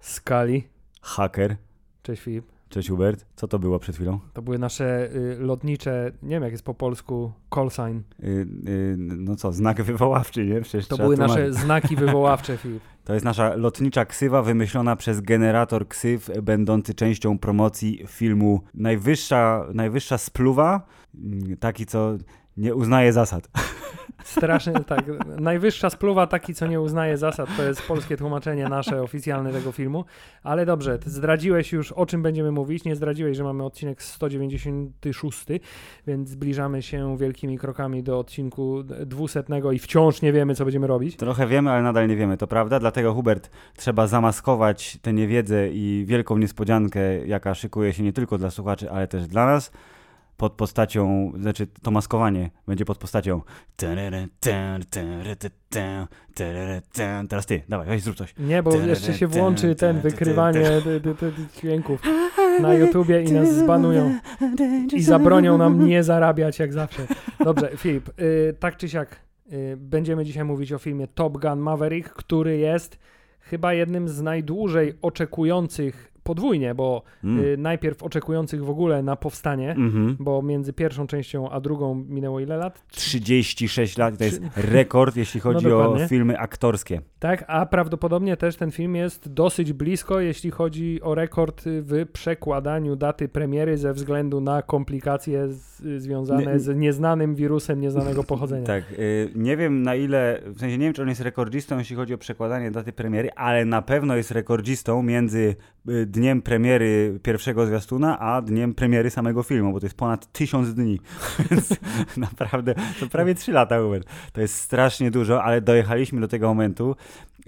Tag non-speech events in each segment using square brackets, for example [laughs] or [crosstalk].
Skali. Haker. Cześć Filip. Cześć Hubert. Co to było przed chwilą? To były nasze y, lotnicze, nie wiem jak jest po polsku, call sign. Y, y, no co, znak wywoławczy, nie? Przecież To były nasze znaki [laughs] wywoławcze, Filip. To jest nasza lotnicza ksywa wymyślona przez generator ksyw, będący częścią promocji filmu Najwyższa, najwyższa spluwa, taki co nie uznaje zasad. [laughs] Strasznie, tak. Najwyższa spluwa, taki co nie uznaje zasad, to jest polskie tłumaczenie nasze, oficjalne tego filmu. Ale dobrze, zdradziłeś już o czym będziemy mówić. Nie zdradziłeś, że mamy odcinek 196, więc zbliżamy się wielkimi krokami do odcinku 200 i wciąż nie wiemy, co będziemy robić. Trochę wiemy, ale nadal nie wiemy, to prawda? Dlatego Hubert, trzeba zamaskować tę niewiedzę i wielką niespodziankę, jaka szykuje się nie tylko dla słuchaczy, ale też dla nas. Pod postacią, znaczy to maskowanie będzie pod postacią. Teraz ty, dawaj, weź zrób coś. Nie, bo jeszcze się włączy ten wykrywanie dźwięków na YouTubie i nas zbanują. I zabronią nam nie zarabiać jak zawsze. Dobrze, Filip, y, tak czy siak, y, będziemy dzisiaj mówić o filmie Top Gun Maverick, który jest chyba jednym z najdłużej oczekujących podwójnie, bo Mm. y, najpierw oczekujących w ogóle na powstanie, Mhm. bo między pierwszą częścią a drugą minęło ile lat? 36 lat, to jest [laughs] rekord, jeśli chodzi o dokładnie. filmy aktorskie. Tak, a prawdopodobnie też ten film jest dosyć blisko, jeśli chodzi o rekord w przekładaniu daty premiery ze względu na komplikacje z, związane Nie- z nieznanym wirusem nieznanego [laughs] pochodzenia. Tak, y, nie wiem na ile, w sensie nie wiem, czy on jest rekordzistą, jeśli chodzi o przekładanie daty premiery, ale na pewno jest rekordzistą między y, dniem premiery pierwszego zwiastuna, a dniem premiery samego filmu, bo to jest ponad tysiąc dni. [laughs] Więc naprawdę, to prawie trzy lata, Hubert. To jest strasznie dużo, ale dojechaliśmy do tego momentu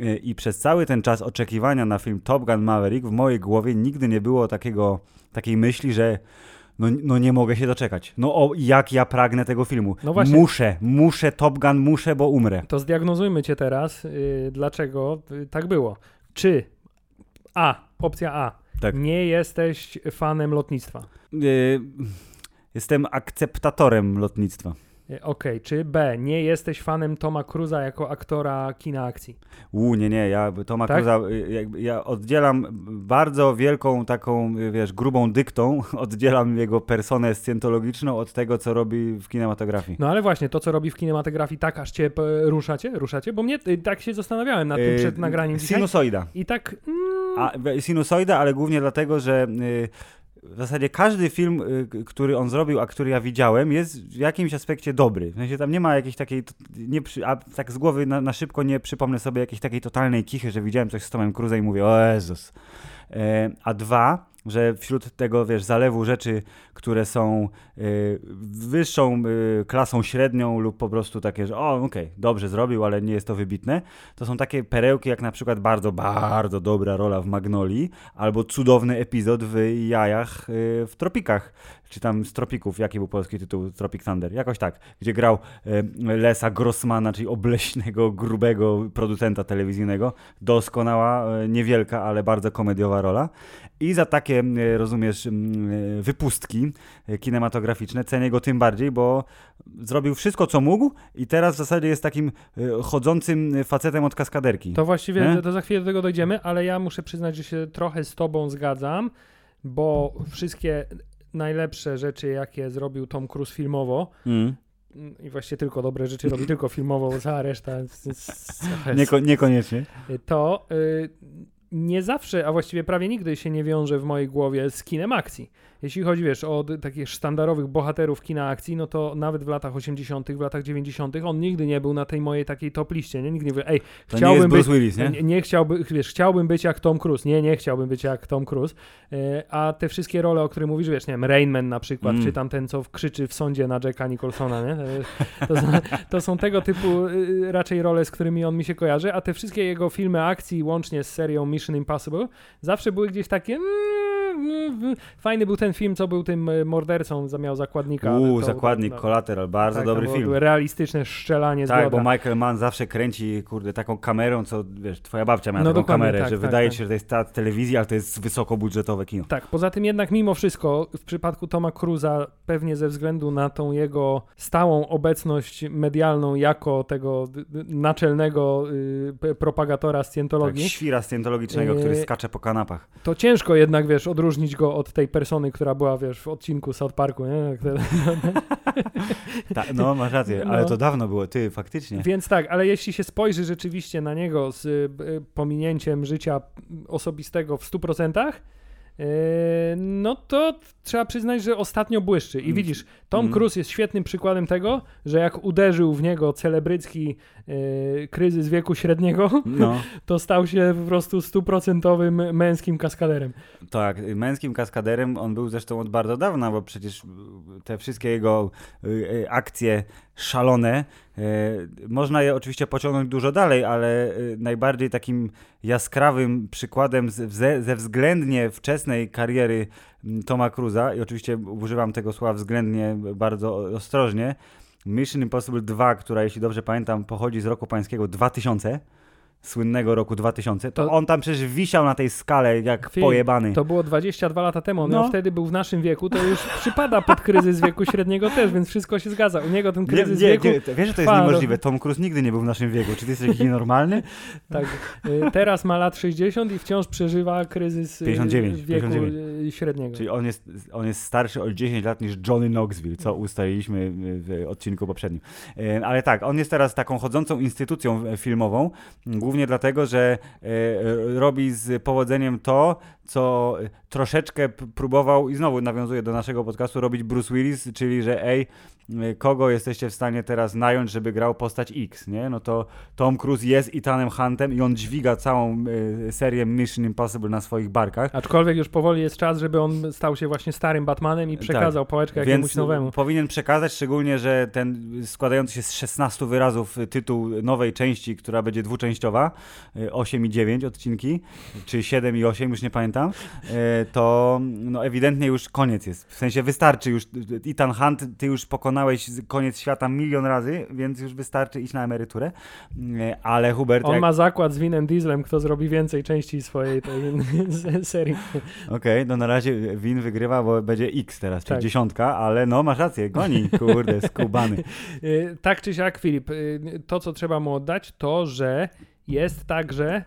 y, i przez cały ten czas oczekiwania na film Top Gun Maverick w mojej głowie nigdy nie było takiego, takiej myśli, że no, no nie mogę się doczekać. No o, jak ja pragnę tego filmu. No właśnie. Muszę, muszę Top Gun, muszę, bo umrę. To zdiagnozujmy cię teraz, y, dlaczego y, tak było. Czy A, opcja A, Tak. nie jesteś fanem lotnictwa. Yy, jestem akceptatorem lotnictwa. Y, Okej, czy B, nie jesteś fanem Toma Cruza jako aktora kina akcji. U, nie, nie, ja Toma Tak? Cruza, y, ja oddzielam bardzo wielką taką, y, wiesz, grubą dyktą, [laughs] oddzielam jego personę scjentologiczną od tego, co robi w kinematografii. No ale właśnie, to co robi w kinematografii, tak aż cię ruszacie? Ruszacie? Bo mnie y, tak się zastanawiałem nad tym Yy, przed nagraniem dzisiaj. Sinusoida. I tak, mm, A, sinusoida, ale głównie dlatego, że y, w zasadzie każdy film, y, który on zrobił, a który ja widziałem, jest w jakimś aspekcie dobry. W sensie tam nie ma jakiejś takiej, nie a tak z głowy na, na szybko nie przypomnę sobie jakiejś takiej totalnej kichy, że widziałem coś z Tomem Cruise i mówię, o Jezus. E, a dwa, że wśród tego, wiesz, zalewu rzeczy, które są y, wyższą y, klasą średnią lub po prostu takie, że o, okej, dobrze zrobił, ale nie jest to wybitne, to są takie perełki jak na przykład bardzo, bardzo dobra rola w Magnolii albo cudowny epizod w Jajach y, w Tropikach, czy tam z Tropików, jaki był polski tytuł? Tropic Thunder, jakoś tak, gdzie grał Lesa Grossmana, czyli obleśnego, grubego producenta telewizyjnego, doskonała, niewielka, ale bardzo komediowa rola. I za takie, rozumiesz, wypustki y, kinematograficzne cenię go tym bardziej, bo zrobił wszystko, co mógł i teraz w zasadzie jest takim y, chodzącym facetem od kaskaderki. to właściwie, Nie? to, za chwilę do tego dojdziemy, ale ja muszę przyznać, że się trochę z tobą zgadzam, bo wszystkie najlepsze rzeczy, jakie zrobił Tom Cruise filmowo, Mm. mm, i właściwie tylko dobre rzeczy robi tylko filmowo, bo cała reszta Nieko, niekoniecznie. to y, nie zawsze, a właściwie prawie nigdy się nie wiąże w mojej głowie z kinem akcji. Jeśli chodzi, wiesz, o takich sztandarowych bohaterów kina akcji, no to nawet w latach 80., w latach 90. on nigdy nie był na tej mojej takiej top liście, nie? Nigdy nie był, ej, To nie chciałbym być, Willis, nie? nie, nie chciałbym, wiesz, chciałbym być jak Tom Cruise. Nie, nie chciałbym być jak Tom Cruise. E, a te wszystkie role, o których mówisz, wiesz, nie wiem, Rain Man na przykład, Mm. czy tam ten, co krzyczy w sądzie na Jacka Nicholsona, nie? To, to, są, [laughs] to są tego typu y, raczej role, z którymi on mi się kojarzy, a te wszystkie jego filmy akcji, łącznie z serią Mission Impossible, zawsze były gdzieś takie, mm, fajny był ten film, co był tym e, mordercą, miał zakładnika. Uuu, zakładnik, no, Collateral, bardzo tak, dobry film. Realistyczne strzelanie z Tak, bo Michael Mann zawsze kręci, kurde, taką kamerą, co, wiesz, twoja babcia miała no, taką kamerę, tak, że tak, wydaje tak. się, że to jest ta telewizja, ale to jest wysokobudżetowe kino. Tak, poza tym jednak mimo wszystko, w przypadku Toma Cruza, pewnie ze względu na tą jego stałą obecność medialną jako tego naczelnego y, propagatora scjentologii. Tak, świra scjentologicznego, który y, skacze po kanapach. To ciężko jednak, wiesz, odróżnić go od tej persony, która była, wiesz, w odcinku South Parku, nie? [laughs] Ta, no, masz rację, ale no. to dawno było, ty, faktycznie. Więc tak, ale jeśli się spojrzy rzeczywiście na niego z y, pominięciem życia osobistego w 100%, Yy, no to trzeba przyznać, że ostatnio błyszczy. I mm. widzisz, Tom mm. Cruise jest świetnym przykładem tego, że jak uderzył w niego celebrycki yy, kryzys wieku średniego, no. [laughs] to stał się po prostu stuprocentowym męskim kaskaderem. Tak, męskim kaskaderem on był zresztą od bardzo dawna, bo przecież te wszystkie jego yy, akcje szalone. Można je oczywiście pociągnąć dużo dalej, ale najbardziej takim jaskrawym przykładem ze względnie wczesnej kariery Toma Cruza, i oczywiście używam tego słowa względnie bardzo ostrożnie, Mission Impossible 2, która jeśli dobrze pamiętam pochodzi z roku pańskiego 2000, słynnego roku 2000, to, to, on tam przecież wisiał na tej skale jak film, pojebany. To było 22 lata temu, on no. wtedy był w naszym wieku, to już przypada pod kryzys wieku średniego też, więc wszystko się zgadza. U niego ten kryzys nie, nie, wieku nie, Wiesz, że to jest niemożliwe, Tom Cruise nigdy nie był w naszym wieku, czy ty jesteś jakiś nienormalny? [laughs] tak, y, teraz ma lat 60 i wciąż przeżywa kryzys 59, y, wieku 59. Y, średniego. Czyli on jest, on jest starszy o 10 lat niż Johnny Knoxville, co ustaliliśmy w odcinku poprzednim. Ale tak, on jest teraz taką chodzącą instytucją filmową, głównie dlatego, że E, robi z powodzeniem to, co troszeczkę próbował i znowu nawiązuje do naszego podcastu robić Bruce Willis, czyli że ej, kogo jesteście w stanie teraz nająć, żeby grał postać X, nie? No to Tom Cruise jest Ethanem Huntem i on dźwiga całą y, serię Mission Impossible na swoich barkach. Aczkolwiek już powoli jest czas, żeby on stał się właśnie starym Batmanem i tak. przekazał tak. pałeczkę jakiemuś nowemu. powinien przekazać, szczególnie, że ten składający się z 16 wyrazów tytuł nowej części, która będzie dwuczęściowa, 8 i 9 odcinki, czy 7 i 8, już nie pamiętam, y, to no ewidentnie już koniec jest. W sensie wystarczy już, Ethan Hunt, ty już pokonałeś koniec świata milion razy, więc już wystarczy iść na emeryturę. E, ale Hubert. On jak... ma zakład z Winem Dieslem, kto zrobi więcej części swojej tej [laughs] serii. Okej, okay, no na razie Win wygrywa, bo będzie X teraz, czyli tak. dziesiątka, ale no masz rację, goni, [laughs] kurde, skubany. E, tak czy siak, Filip, e, to co trzeba mu oddać, to że jest także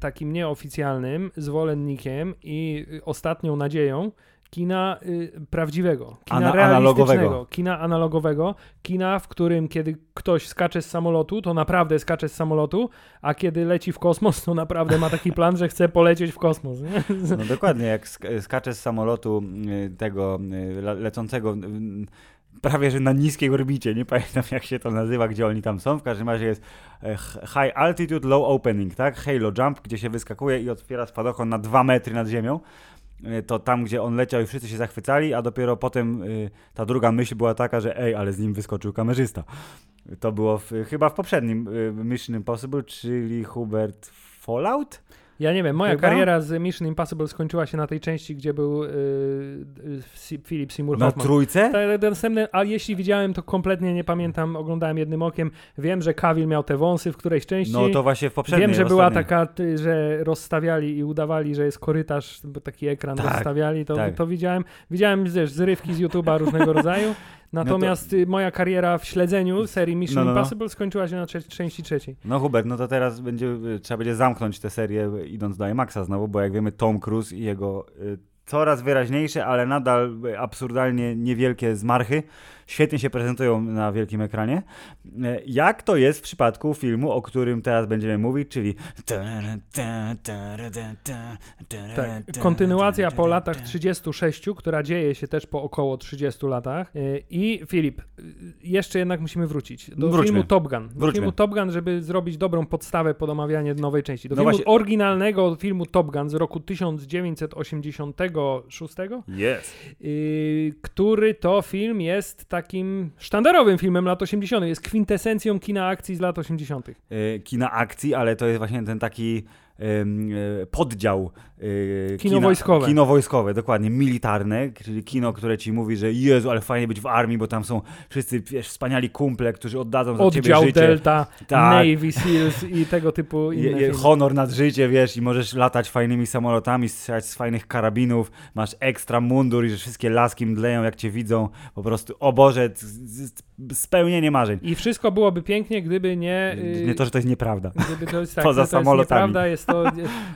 takim nieoficjalnym zwolennikiem i ostatnią nadzieją kina y, prawdziwego, kina Ana realistycznego, analogowego. kina analogowego, kina, w którym kiedy ktoś skacze z samolotu, to naprawdę skacze z samolotu, a kiedy leci w kosmos, to naprawdę ma taki plan, że chce polecieć w kosmos. Nie? No dokładnie, jak skacze z samolotu y, tego y, le lecącego y, prawie że na niskiej orbicie, nie pamiętam jak się to nazywa, gdzie oni tam są, w każdym razie jest e, High Altitude Low Opening, tak? Halo Jump, gdzie się wyskakuje i otwiera spadochron na dwa metry nad ziemią Y, to tam, gdzie on leciał i wszyscy się zachwycali, a dopiero potem y, ta druga myśl była taka, że ej, ale z nim wyskoczył kamerzysta. To było w, chyba w poprzednim Mission Impossible, czyli Hubert Fallout? Ja nie wiem, moja Chyba? kariera z Mission Impossible skończyła się na tej części, gdzie był yy, Philip Seymour Hoffman. Na trójce? Następny, a jeśli widziałem, to kompletnie nie pamiętam, oglądałem jednym okiem. Wiem, że Cavill miał te wąsy w którejś części. No to właśnie w poprzedniej. Wiem, że była taka, że rozstawiali i udawali, że jest korytarz, bo taki ekran tak, rozstawiali, to, tak. to widziałem. Widziałem, wiesz, zrywki z YouTube'a różnego rodzaju. Natomiast no to... moja kariera w śledzeniu serii Mission no, no, no. Impossible skończyła się na części trzeciej. No Hubert, no to teraz będzie, y, trzeba będzie zamknąć tę serię idąc do IMAXa znowu, bo jak wiemy Tom Cruise i jego y, coraz wyraźniejsze, ale nadal absurdalnie niewielkie zmarchy świetnie się prezentują na wielkim ekranie. E, jak to jest w przypadku filmu, o którym teraz będziemy mówić, czyli tak, kontynuacja po latach 36, która dzieje się też po około 30 latach. E, I Filip, e, jeszcze jednak musimy wrócić do Wróćmy. filmu Top Gun. Do filmu Top Gun, żeby zrobić dobrą podstawę pod omawianie nowej części. Do no filmu właśnie... oryginalnego filmu Top Gun z roku 1986. Yes. Który to film jest takim sztandarowym filmem lat 80. Jest kwintesencją kina akcji z lat 80. Yy, kina akcji, ale to jest właśnie ten taki e, poddział e, kino kina, wojskowe. Kino wojskowe, dokładnie, militarne, czyli kino, które ci mówi, że Jezu, ale fajnie być w armii, bo tam są wszyscy wiesz, wspaniali kumple, którzy oddadzą za Oddział ciebie życie. Delta, tak. Navy Seals i tego typu je, je, Honor nad życie, wiesz, i możesz latać fajnymi samolotami, strzelać z fajnych karabinów, masz ekstra mundur i że wszystkie laski mdleją, jak cię widzą, po prostu, o Boże, spełnienie marzeń. I wszystko byłoby pięknie, gdyby nie... Nie to, że to jest nieprawda. Gdyby to jest, tak, Poza to samolotami. Jest nieprawda, jest to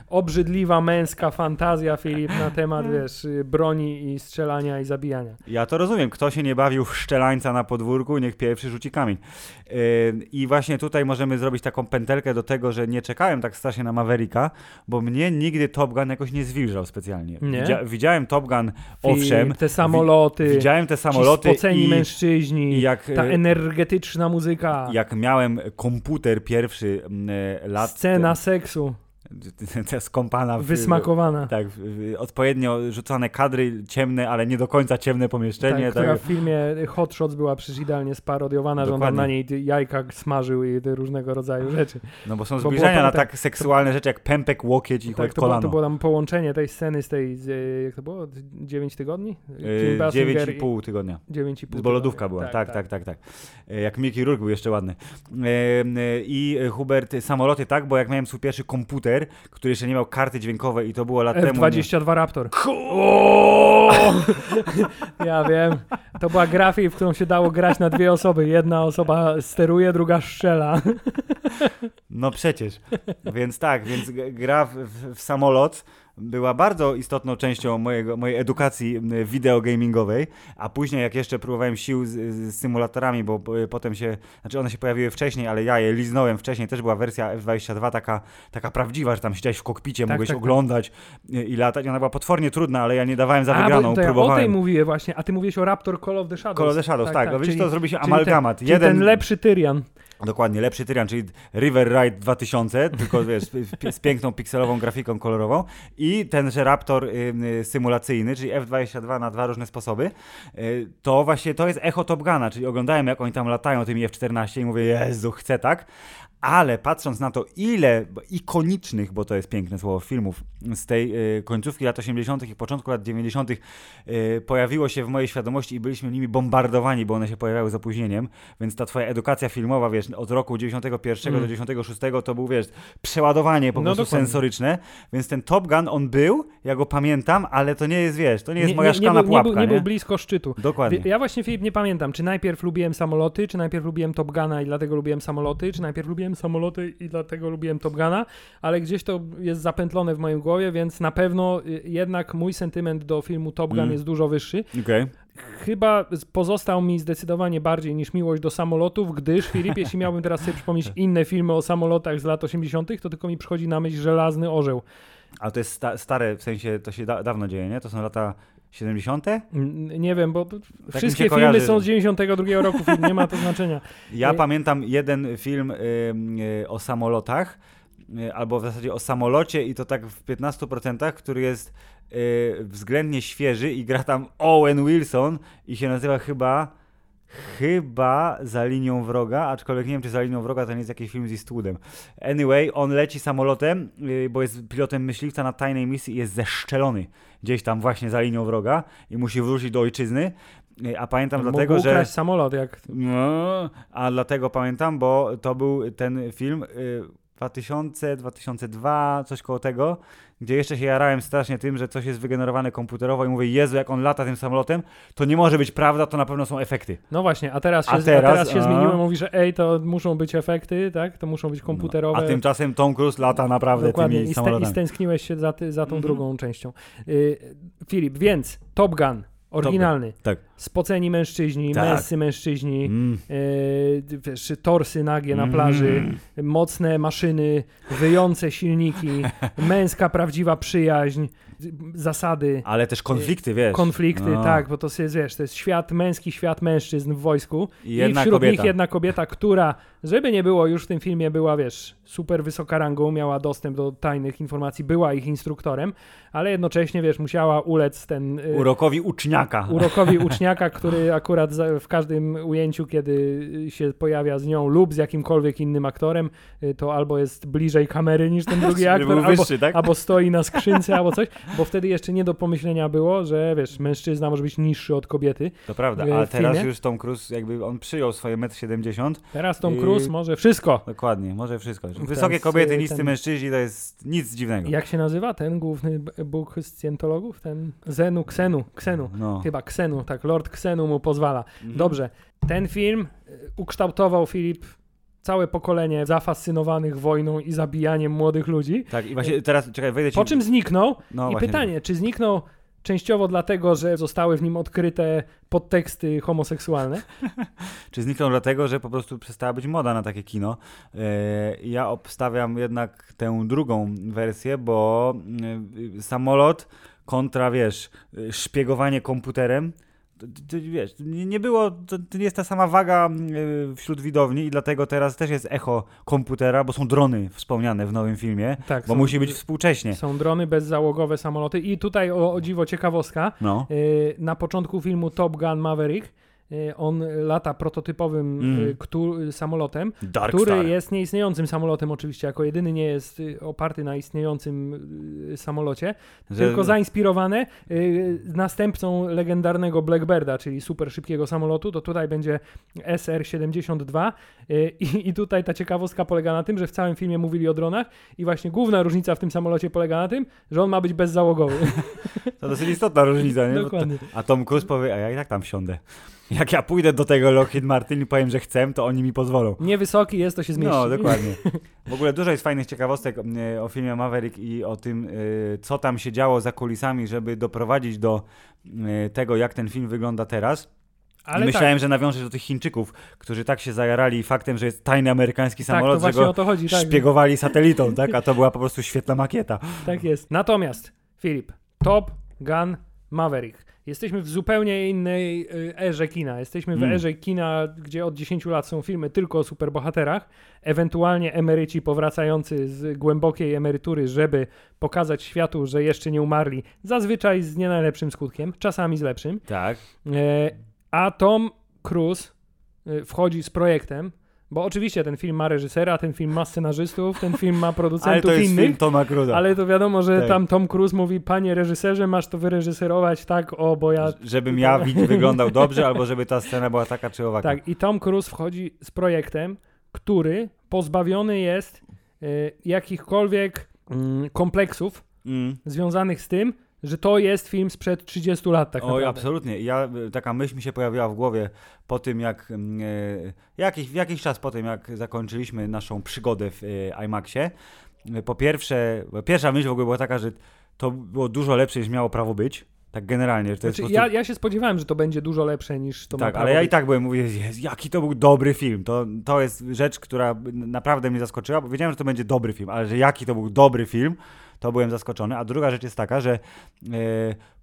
obrzydliwa męska fantazja, Filip, na temat, wiesz, broni i strzelania i zabijania. Ja to rozumiem. Kto się nie bawił w szczelańca na podwórku, niech pierwszy rzuci kamień. Yy, I właśnie tutaj możemy zrobić taką pętelkę do tego, że nie czekałem tak strasznie na Mavericka, bo mnie nigdy Top Gun jakoś nie zwilżał specjalnie. Nie? widziałem Top Gun, owszem. te samoloty. Wi widziałem te samoloty. Ci spoceni i, mężczyźni. I jak, ta energetyczna muzyka. Jak miałem komputer pierwszy e, lat. Scena seksu [laughs] skąpana. W, Wysmakowana. Tak, w, odpowiednio rzucone kadry, ciemne, ale nie do końca ciemne pomieszczenie. Tak, która tak. w filmie Hot Shots była przecież idealnie sparodiowana, Dokładnie. że on na niej jajka smażył i różnego rodzaju rzeczy. No bo są zbliżenia na tak seksualne rzeczy jak pępek, łokieć i tak, to kolano. Było, to było tam połączenie tej sceny z tej, z, jak to było, 9 tygodni? Yy, 9,5 tygodnia. 9,5 Bo lodówka była, tak tak, tak, tak, tak, tak. Jak Mickey Rourke był jeszcze ładny. I Hubert, samoloty tak, bo jak miałem swój pierwszy komputer, który jeszcze nie miał karty dźwiękowej i to było lat F22 temu. F22 nie... Raptor. [laughs] ja wiem. To była grafika, w którą się dało grać na dwie osoby. Jedna osoba steruje, druga strzela. no przecież. Więc tak, więc gra w, w, w samolot była bardzo istotną częścią mojego, mojej edukacji wideogamingowej, a później jak jeszcze próbowałem sił z, z, symulatorami, bo potem się, znaczy one się pojawiły wcześniej, ale ja je liznąłem wcześniej, też była wersja F22 taka, taka prawdziwa, że tam siedziałeś w kokpicie, tak, mogłeś tak, tak. oglądać tak. i latać, ona była potwornie trudna, ale ja nie dawałem za wygraną, a, to ja próbowałem. o tej mówię właśnie, a ty mówisz o Raptor Call of the Shadows. Call of the Shadows, tak, tak, tak. no widzisz, to zrobi się amalgamat. Ten, Jeden... ten lepszy Tyrian. Dokładnie, lepszy Tyrian, czyli River Ride 2000, tylko [laughs] wiesz, z, piękną pikselową grafiką kolorową i tenże Raptor y, y, symulacyjny, czyli F22 na dwa różne sposoby, y, to właśnie to jest echo Top Guna, czyli oglądałem jak oni tam latają tymi F14 i mówię, Jezu, chcę tak, ale patrząc na to, ile ikonicznych, bo to jest piękne słowo, filmów z tej y, końcówki lat 80. i początku lat 90. Y, pojawiło się w mojej świadomości i byliśmy nimi bombardowani, bo one się pojawiały z opóźnieniem, więc ta twoja edukacja filmowa, wiesz, od roku 91 mm. do 96 to był, wiesz, przeładowanie po no prostu dokładnie. sensoryczne, więc ten Top Gun, on był, ja go pamiętam, ale to nie jest, wiesz, to nie jest nie, moja nie, szklana nie pułapka. Nie był, nie, był blisko szczytu. Dokładnie. Ja właśnie, Filip, nie pamiętam, czy najpierw lubiłem samoloty, czy najpierw lubiłem Top Guna i dlatego lubiłem samoloty, czy najpierw lubiłem samoloty i dlatego lubiłem Top Guna, ale gdzieś to jest zapętlone w moim głowie, więc na pewno y, jednak mój sentyment do filmu Top Gun mm. jest dużo wyższy. Okay. Chyba pozostał mi zdecydowanie bardziej niż miłość do samolotów, gdyż Filip, jeśli miałbym teraz sobie przypomnieć [laughs] inne filmy o samolotach z lat 80., to tylko mi przychodzi na myśl Żelazny Orzeł. Ale to jest sta stare, w sensie to się da dawno dzieje, nie? To są lata 70? Nie wiem, bo tak wszystkie filmy są z 92 roku, film, nie ma to znaczenia. [laughs] Ja pamiętam jeden film y, y, o samolotach, y, albo w zasadzie o samolocie i to tak w 15%, który jest y, względnie świeży i gra tam Owen Wilson i się nazywa chyba chyba za linią wroga, aczkolwiek nie wiem, czy za linią wroga to nie jest jakiś film z Eastwoodem. Anyway, on leci samolotem, yy, bo jest pilotem myśliwca na tajnej misji i jest zeszczelony gdzieś tam właśnie za linią wroga i musi wrócić do ojczyzny. Yy, a pamiętam Mógł dlatego, że. samolot, jak. No, a dlatego pamiętam, bo to był ten film. Yy, 2000, 2002, coś koło tego, gdzie jeszcze się jarałem strasznie tym, że coś jest wygenerowane komputerowo i mówię, Jezu, jak on lata tym samolotem, to nie może być prawda, to na pewno są efekty. No właśnie, a teraz się, a teraz, a teraz się a... zmieniło, mówi, że ej, to muszą być efekty, tak, to muszą być komputerowe. No, a tymczasem Tom Cruise lata naprawdę Dokładnie. tymi I samolotami. I stęskniłeś się za, ty, za tą mm -hmm. drugą częścią. Y, Filip, więc Top Gun, Oryginalny. Tak. Spoceni mężczyźni, tak. męscy mężczyźni, mm. e, wiesz, torsy nagie na plaży, mm. mocne maszyny, wyjące silniki, [laughs] męska prawdziwa przyjaźń, zasady. Ale też konflikty, wiesz. Konflikty, no. tak, bo to jest, wiesz, to jest świat, męski świat mężczyzn w wojsku. I, I wśród kobieta. nich jedna kobieta, która, żeby nie było, już w tym filmie była, wiesz, super wysoka rangą, miała dostęp do tajnych informacji, była ich instruktorem, ale jednocześnie, wiesz, musiała ulec ten... Y, urokowi uczniaka. Urokowi uczniaka [laughs] bliźniaka, który akurat w każdym ujęciu, kiedy się pojawia z nią lub z jakimkolwiek innym aktorem, y, to albo jest bliżej kamery niż ten [laughs] drugi aktor, albo, wyższy, tak? albo stoi na skrzynce, [laughs] albo coś, bo wtedy jeszcze nie do pomyślenia było, że wiesz, mężczyzna może być niższy od kobiety. To prawda, w a teraz już Tom Cruise, jakby on przyjął swoje 1,70 m. Teraz Tom I- Cruise może wszystko. Dokładnie, może wszystko. Wysokie kobiety, y, niscy ten- mężczyźni to jest nic dziwnego. Jak się nazywa ten główny bóg scjentologów? Ten Zenu, Ksenu, Ksenu. No. Chyba Ksenu, tak, Lord Ksenu mu pozwala. Mhm. Dobrze, ten film y, ukształtował Filip całe pokolenie zafascynowanych wojną i zabijaniem młodych ludzi. Tak, i właśnie teraz, czekaj, wejdę ci... Po czym zniknął? No, I właśnie. pytanie, czy zniknął częściowo dlatego, że zostały w nim odkryte podteksty homoseksualne? [laughs] Czy zniknął dlatego, że po prostu przestała być moda na takie kino? E, Ja obstawiam jednak tę drugą wersję, bo samolot kontra, wiesz, szpiegowanie komputerem. Wiesz, nie, było, to, to nie jest ta sama waga e, wśród widowni i dlatego teraz też jest echo komputera, bo są drony wspomniane w nowym filmie, Tak, bo są- musi być współcześnie. Są drony bezzałogowe samoloty i tutaj o, o dziwo ciekawostka, No. Yy, na początku filmu Top Gun Maverick on lata prototypowym Mm. yy, któ- samolotem, Dark który Star. jest nieistniejącym samolotem oczywiście, jako jedyny nie jest yy, oparty na istniejącym samolocie, Że- tylko zainspirowane następcą legendarnego Blackbirda, czyli super szybkiego samolotu, to tutaj będzie SR-72 yy, i, i tutaj ta ciekawostka polega na tym, że w całym filmie mówili o dronach i właśnie główna różnica w tym samolocie polega na tym, że on ma być bezzałogowy. [laughs] To dosyć istotna różnica, nie? Dokładnie. A Tom Cruise powie, a ja i tak tam wsiądę. Jak ja pójdę do tego Lockheed Martin i powiem, że chcę, to oni mi pozwolą. Niewysoki jest, to się zmieści. No, dokładnie. [laughs] W ogóle dużo jest fajnych ciekawostek e, o filmie Maverick i o tym, e, co tam się działo za kulisami, żeby doprowadzić do e, tego, jak ten film wygląda teraz. Ale I myślałem, że nawiążesz do tych Chińczyków, którzy tak się zajarali faktem, że jest tajny amerykański tak, tak, samolot, że właśnie o go to chodzi. Tak, szpiegowali satelitą, tak? A to była po prostu świetna makieta. tak jest. Natomiast, Filip, Top Gun Maverick. Jesteśmy w zupełnie innej y, erze kina. Jesteśmy w Mm. erze kina, gdzie od 10 lat są filmy tylko o superbohaterach, ewentualnie emeryci powracający z głębokiej emerytury, żeby pokazać światu, że jeszcze nie umarli, zazwyczaj z nie najlepszym skutkiem, czasami z lepszym. Tak. E, a Tom Cruise e, wchodzi z projektem, bo oczywiście ten film ma reżysera, ten film ma scenarzystów, ten film ma Ale producentów to jest innych. film Toma Cruise'a. Ale to wiadomo, że Tak. tam Tom Cruise mówi, panie reżyserze, masz to wyreżyserować tak, o, bo ja... Żebym ja [laughs] wyglądał dobrze, albo żeby ta scena była taka czy owaka. Tak, i Tom Cruise wchodzi z projektem, który pozbawiony jest e, jakichkolwiek mm, kompleksów Mm. związanych z tym, że to jest film sprzed 30 lat tak Oj, absolutnie. Ja, y, taka myśl mi się pojawiła w głowie po tym, jak e, jakiś, jakiś czas po tym, jak zakończyliśmy naszą przygodę w e, IMAXie. E, Po pierwsze, pierwsza myśl w ogóle była taka, że to było dużo lepsze niż miało prawo być. Tak generalnie, to Znaczy, prostu... ja, ja się spodziewałem, że to będzie dużo lepsze niż to tak, ale ja i tak byłem, mówię, Jezu, jaki to był dobry film. To, to jest rzecz, która naprawdę mnie zaskoczyła, bo wiedziałem, że to będzie dobry film, ale że jaki to był dobry film, to byłem zaskoczony. A druga rzecz jest taka, że e,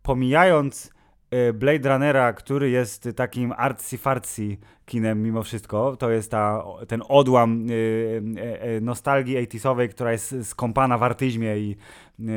pomijając e, Blade Runnera, który jest takim artsy-fartsy kinem mimo wszystko, to jest ta, ten odłam e, e, e, nostalgii 80 która jest skąpana w artyzmie i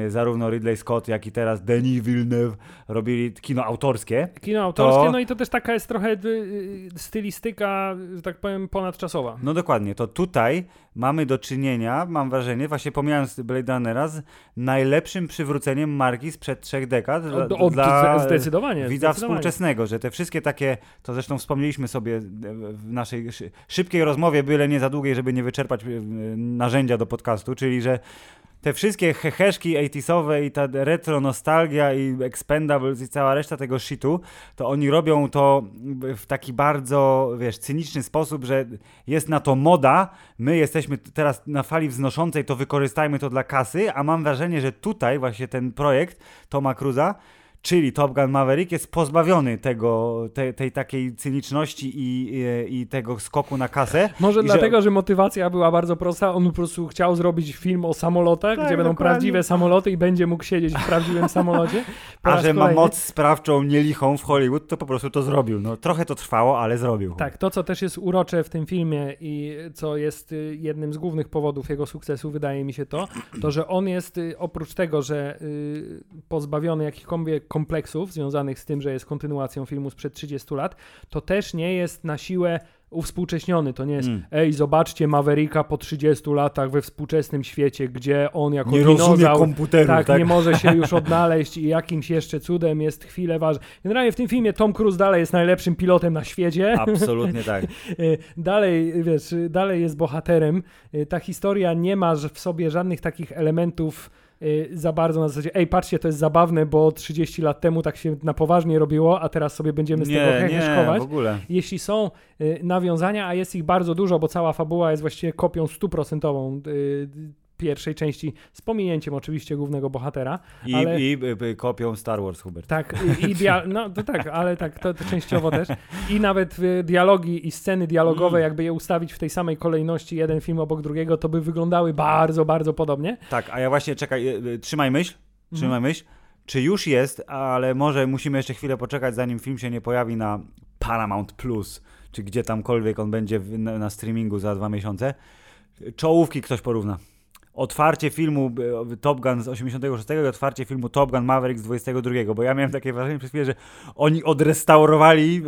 zarówno Ridley Scott, jak i teraz Denis Villeneuve robili kino autorskie. Kino autorskie, to- no i to też taka jest trochę y, y, stylistyka, że tak powiem, ponadczasowa. No dokładnie, to tutaj mamy do czynienia, mam wrażenie, właśnie pomijając Blade Runnera, z najlepszym przywróceniem marki sprzed trzech dekad dla, Od, od, dla zdecydowanie. widza zdecydowanie. współczesnego, że te wszystkie takie, to zresztą wspomnieliśmy sobie w naszej szy- szybkiej rozmowie, byle nie za długiej, żeby nie wyczerpać e, narzędzia do podcastu, czyli że te wszystkie heheszki 80 i ta retro nostalgia i Expendables i cała reszta tego shitu, to oni robią to w taki bardzo, wiesz, cyniczny sposób, że jest na to moda, my jesteśmy teraz na fali wznoszącej, to wykorzystajmy to dla kasy, a mam wrażenie, że tutaj właśnie ten projekt Toma Cruza czyli Top Gun Maverick jest pozbawiony tego, te, tej takiej cyniczności i, i, i tego skoku na kasę. Może I że- dlatego, że... motywacja była bardzo prosta. On po prostu chciał zrobić film o samolotach, Tak, gdzie będą dokładnie. prawdziwe samoloty i będzie mógł siedzieć w prawdziwym samolocie. [laughs] Po A że ma kolejny. moc sprawczą nielichą w Hollywood, to po prostu to zrobił. No, trochę to trwało, ale zrobił. Tak, to co też jest urocze w tym filmie i co jest y, jednym z głównych powodów jego sukcesu, wydaje mi się to, to że on jest y, oprócz tego, że y, pozbawiony jakichkolwiek kompleksów związanych z tym, że jest kontynuacją filmu sprzed 30 lat, to też nie jest na siłę uwspółcześniony. To nie jest, mm. ej, zobaczcie Mavericka po 30 latach we współczesnym świecie, gdzie on jako nie dinozaur, komputeru, tak, tak, nie może się już odnaleźć i jakimś jeszcze cudem jest chwilę ważny. Generalnie w tym filmie Tom Cruise dalej jest najlepszym pilotem na świecie. Absolutnie tak. [laughs] dalej, wiesz, dalej jest bohaterem. Ta historia nie ma w sobie żadnych takich elementów Y, za bardzo na zasadzie, ej, patrzcie, to jest zabawne, bo 30 lat temu tak się na poważnie robiło, a teraz sobie będziemy z nie, tego heheszkować. Nie, w ogóle. Jeśli są y, nawiązania, a jest ich bardzo dużo, bo cała fabuła jest właściwie kopią stuprocentową y, pierwszej części, z pominięciem oczywiście głównego bohatera. I, ale... i, i kopią Star Wars, Hubert. Tak, i, i dia... [laughs] no to tak, ale tak, to, to, częściowo też. I nawet dialogi i sceny dialogowe, mm. jakby je ustawić w tej samej kolejności, jeden film obok drugiego, to by wyglądały bardzo, bardzo podobnie. Tak, a ja właśnie, czekaj, y, y, trzymaj myśl, trzymaj mm. myśl. Czy już jest, ale może musimy jeszcze chwilę poczekać, zanim film się nie pojawi na Paramount Plus, czy gdzie tamkolwiek on będzie na, na streamingu za dwa miesiące. Czołówki ktoś porówna otwarcie filmu e, Top Gun z 86 i otwarcie filmu Top Gun Maverick z 22, bo ja miałem takie wrażenie przez chwilę, że oni odrestaurowali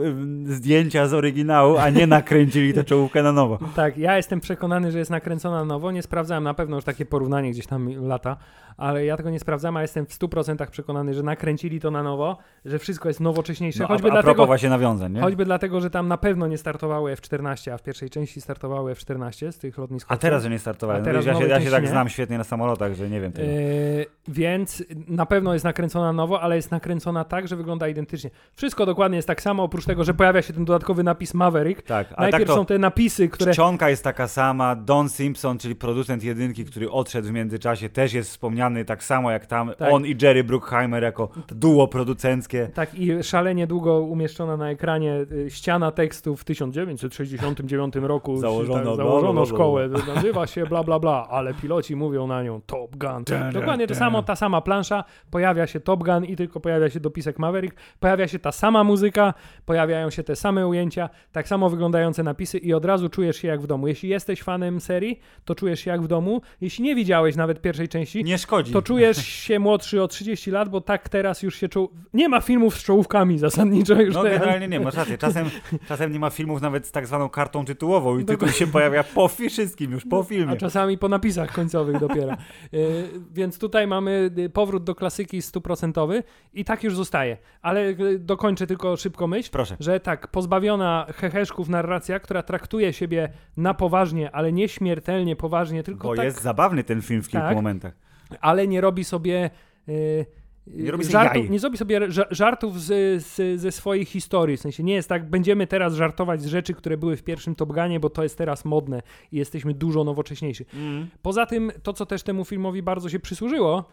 e, zdjęcia z oryginału, a nie nakręcili tę czołówkę na nowo. [laughs] Tak, ja jestem przekonany, że jest nakręcona na nowo. Nie sprawdzałem na pewno już takie porównanie gdzieś tam lata, ale ja tego nie sprawdzam, a jestem w 100% przekonany, że nakręcili to na nowo, że wszystko jest nowocześniejsze. No, choćby a, a dlatego, właśnie nawiązań, nie? Choćby dlatego, że tam na pewno nie startowały F-14, a w pierwszej części startowały F-14 z tych lotnisk. A teraz, że nie startowały. No, ja, się, ja się tak znam świetnie na samolotach, że nie wiem tego. Yy, więc na pewno jest nakręcona nowo, ale jest nakręcona tak, że wygląda identycznie. Wszystko dokładnie jest tak samo, oprócz tego, że pojawia się ten dodatkowy napis Maverick. Tak, ale Najpierw tak są te napisy, które... Czcionka jest taka sama, Don Simpson, czyli producent jedynki, który odszedł w międzyczasie, też jest wspomniany tak samo jak tam tak. on i Jerry Bruckheimer jako duo producenckie. Tak i szalenie długo umieszczona na ekranie y, ściana tekstu w 1969 roku założono, tak, założono szkołę, nazywa się bla bla bla, ale piloci mówią na nią Top Gun. Dokładnie to samo, ta sama plansza, pojawia się Top Gun i tylko pojawia się dopisek Maverick, pojawia się ta sama muzyka, pojawiają się te same ujęcia, tak samo wyglądające napisy i od razu czujesz się jak w domu. Jeśli jesteś fanem serii, to czujesz się jak w domu. Jeśli nie widziałeś nawet pierwszej części, nie szkodzi. to czujesz [laughs] się młodszy o 30 lat, bo tak teraz już się czoł... Nie ma filmów z czołówkami zasadniczo już No teraz. generalnie nie, masz rację. Czasem, [laughs] czasem nie ma filmów nawet z tak zwaną kartą tytułową i tylko się pojawia po wszystkim już, po filmie. A czasami po napisach końcowych dopiero. Yy, więc tutaj mamy y, powrót do klasyki stuprocentowy i tak już zostaje. Ale y, dokończę tylko szybko myśl, Proszę. że tak, pozbawiona heheszków narracja, która traktuje siebie na poważnie, ale nie śmiertelnie poważnie, tylko Bo tak... jest zabawny ten film w kilku tak, momentach. Ale nie robi sobie... Yy, nie robi żartów, nie zrobi sobie żartów z, z, ze swojej historii. W sensie nie jest tak, będziemy teraz żartować z rzeczy, które były w pierwszym Top Gunie, bo to jest teraz modne i jesteśmy dużo nowocześniejsi. Mm. Poza tym, to co też temu filmowi bardzo się przysłużyło,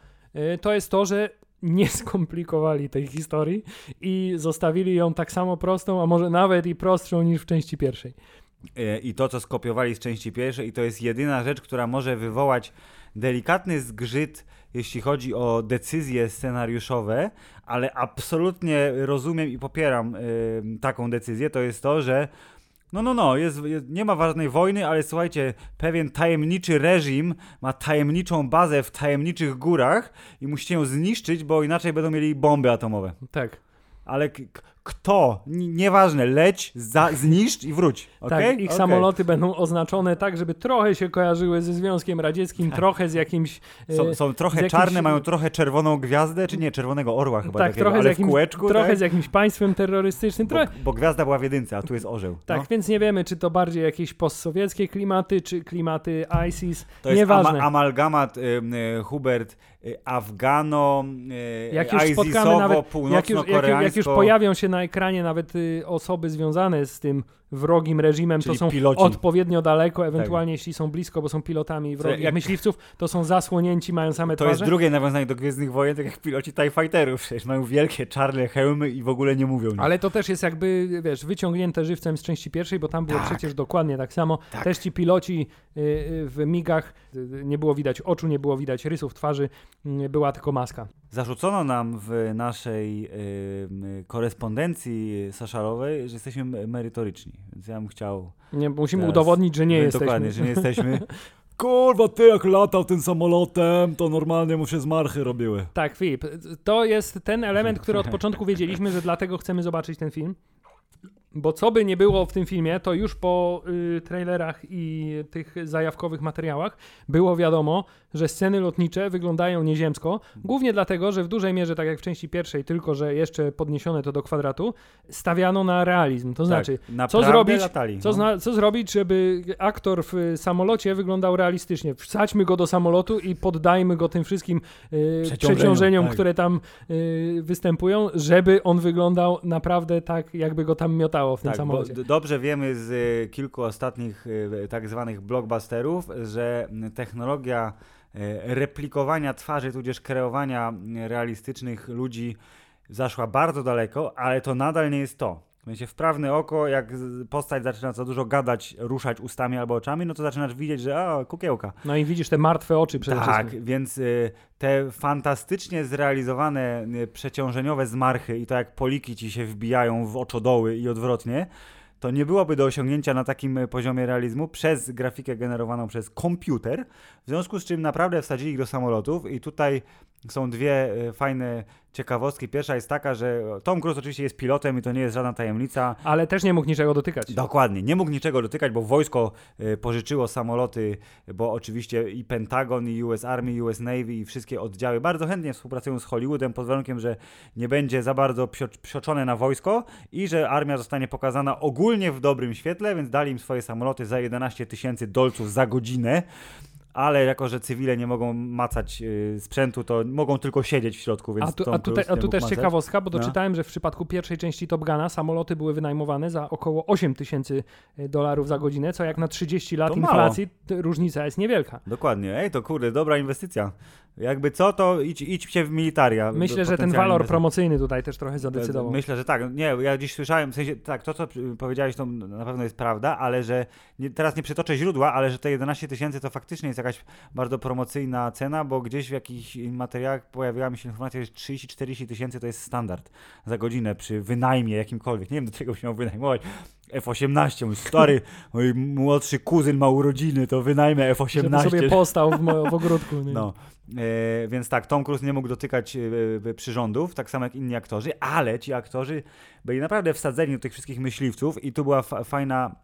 y, to jest to, że nie [laughs] skomplikowali tej historii i zostawili ją tak samo prostą, a może nawet i prostszą niż w części pierwszej. E, I to, co skopiowali z części pierwszej, i to jest jedyna rzecz, która może wywołać delikatny zgrzyt, jeśli chodzi o decyzje scenariuszowe, ale absolutnie rozumiem i popieram y, taką decyzję, to jest to, że no, no, no, jest, jest, nie ma ważnej wojny, ale słuchajcie, pewien tajemniczy reżim ma tajemniczą bazę w tajemniczych górach i musicie ją zniszczyć, bo inaczej będą mieli bomby atomowe. Tak. Ale kto, nieważne, leć, za, zniszcz i wróć. Okay? Tak, ich okay. samoloty będą oznaczone tak, żeby trochę się kojarzyły ze Związkiem Radzieckim, trochę z jakimś... Są, e, są trochę jakimś... czarne, mają trochę czerwoną gwiazdę, czy nie, czerwonego orła chyba tak, takiego, trochę ale jakimś, w kółeczku. Trochę tak? z jakimś państwem terrorystycznym. Bo, bo, gwiazda była w jedynce, a tu jest orzeł. Tak, no. więc nie wiemy, czy to bardziej jakieś postsowieckie klimaty, czy klimaty ISIS. To jest Nieważne. Ama amalgamat y, y, Hubert Afgano, y, jak już spotkamy nawet, jak już, jak, jak już pojawią się na ekranie nawet y, osoby związane z tym wrogim reżimem, Czyli to są piloci. odpowiednio daleko, ewentualnie tak. jeśli są blisko, bo są pilotami wrogich jak... myśliwców, to są zasłonięci, mają same to twarze. To jest drugie nawiązanie do Gwiezdnych Wojen, tak jak piloci TIE Fighterów, przecież mają wielkie czarne hełmy i w ogóle nie mówią. Ale to też jest jakby, wiesz, wyciągnięte żywcem z części pierwszej, bo tam było tak. przecież dokładnie tak samo. Tak. Też ci piloci y, y, w migach, y, nie było widać oczu, nie było widać rysów twarzy, była tylko maska. Zarzucono nam w naszej korespondencji saszarowej, że jesteśmy merytoryczni. Więc ja bym chciał. Nie, musimy udowodnić, że nie jesteśmy. Dokładnie, że nie jesteśmy. [laughs] kurwa, ty jak latał tym samolotem, to normalnie mu się zmarchy robiły. Tak, Filip, to jest ten element, który od [laughs] początku wiedzieliśmy, że dlatego chcemy zobaczyć ten film. Bo co by nie było w tym filmie, to już po y, trailerach i tych zajawkowych materiałach było wiadomo, że sceny lotnicze wyglądają nieziemsko. Głównie dlatego, że w dużej mierze, tak jak w części pierwszej, tylko że jeszcze podniesione to do kwadratu, stawiano na realizm. To znaczy, tak, co zrobić, latali, co, no. zna, co zrobić, żeby aktor w y, samolocie wyglądał realistycznie. Wsadźmy go do samolotu i poddajmy go tym wszystkim y, przeciążeniom, tak. które tam y, występują, żeby on wyglądał naprawdę tak, jakby go tam w tym Tak, d- dobrze wiemy z y, kilku ostatnich y, tak zwanych blockbusterów, że technologia y, replikowania twarzy, tudzież kreowania realistycznych ludzi zaszła bardzo daleko, ale to nadal nie jest to. W sensie wprawne oko, jak postać zaczyna za dużo gadać, ruszać ustami albo oczami, no to zaczynasz widzieć, że a, kukiełka. No i widzisz te martwe oczy przede Tak, wszystkim. więc y, te fantastycznie zrealizowane y, przeciążeniowe zmarchy i to jak poliki ci się wbijają w oczodoły i odwrotnie, to nie byłoby do osiągnięcia na takim y, poziomie realizmu przez grafikę generowaną przez komputer, w związku z czym naprawdę wsadzili ich do samolotów i tutaj są dwie y, fajne ciekawostki. Pierwsza jest taka, że Tom Cruise oczywiście jest pilotem i to nie jest żadna tajemnica. Ale też nie mógł niczego dotykać. Dokładnie, nie mógł niczego dotykać, bo wojsko y, pożyczyło samoloty, bo oczywiście i Pentagon, i US Army, US Navy, i wszystkie oddziały bardzo chętnie współpracują z Hollywoodem pod warunkiem, że nie będzie za bardzo psio- psioczone na wojsko i że armia zostanie pokazana ogólnie w dobrym świetle, więc dali im swoje samoloty za 11 tysięcy dolców za godzinę. Ale jako, że cywile nie mogą macać y, sprzętu, to mogą tylko siedzieć w środku, więc A tu, a tu, te, a tu też macać. ciekawostka, bo No. doczytałem, że w przypadku pierwszej części Top Guna samoloty były wynajmowane za około 8 tysięcy e, dolarów za godzinę, co jak na 30 lat To inflacji różnica jest niewielka. Dokładnie. Ej, to kurde, dobra inwestycja. Jakby co, to idź, idźcie w militaria. Myślę, że ten walor promocyjny tutaj też trochę zadecydował. Myślę, że tak. Nie, ja dziś słyszałem, w sensie, tak, to co powiedziałeś, to na pewno jest prawda, ale że nie, teraz nie przytoczę źródła, ale że te 11 tysięcy to faktycznie jest jakaś bardzo promocyjna cena, bo gdzieś w jakichś materiałach pojawiła mi się informacja, że 30-40 tysięcy to jest standard za godzinę przy wynajmie jakimkolwiek. Nie wiem, do czego się miał wynajmować. F-18, mój stary, [laughs] mój młodszy kuzyn ma urodziny, to wynajmę F-18. Żeby sobie postał w, w ogródku. nie? No, więc tak, Tom Cruise nie mógł dotykać e, e, przyrządów, tak samo jak inni aktorzy, ale ci aktorzy byli naprawdę wsadzeni do tych wszystkich myśliwców i tu była fa- fajna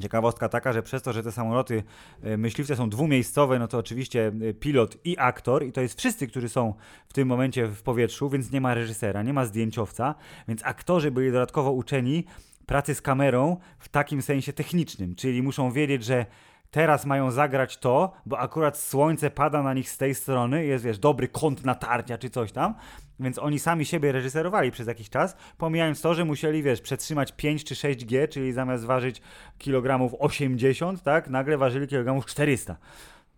ciekawostka taka, że przez to, że te samoloty e, myśliwce są dwumiejscowe, no to oczywiście e, pilot i aktor i to jest wszyscy, którzy są w tym momencie w powietrzu, więc nie ma reżysera, nie ma zdjęciowca, więc aktorzy byli dodatkowo uczeni pracy z kamerą w takim sensie technicznym, czyli muszą wiedzieć, że teraz mają zagrać to, bo akurat słońce pada na nich z tej strony, jest wiesz, dobry kąt natarcia czy coś tam, więc oni sami siebie reżyserowali przez jakiś czas, pomijając to, że musieli, wiesz, przetrzymać 5 czy 6 G, czyli zamiast ważyć kilogramów 80, tak, nagle ważyli kilogramów 400.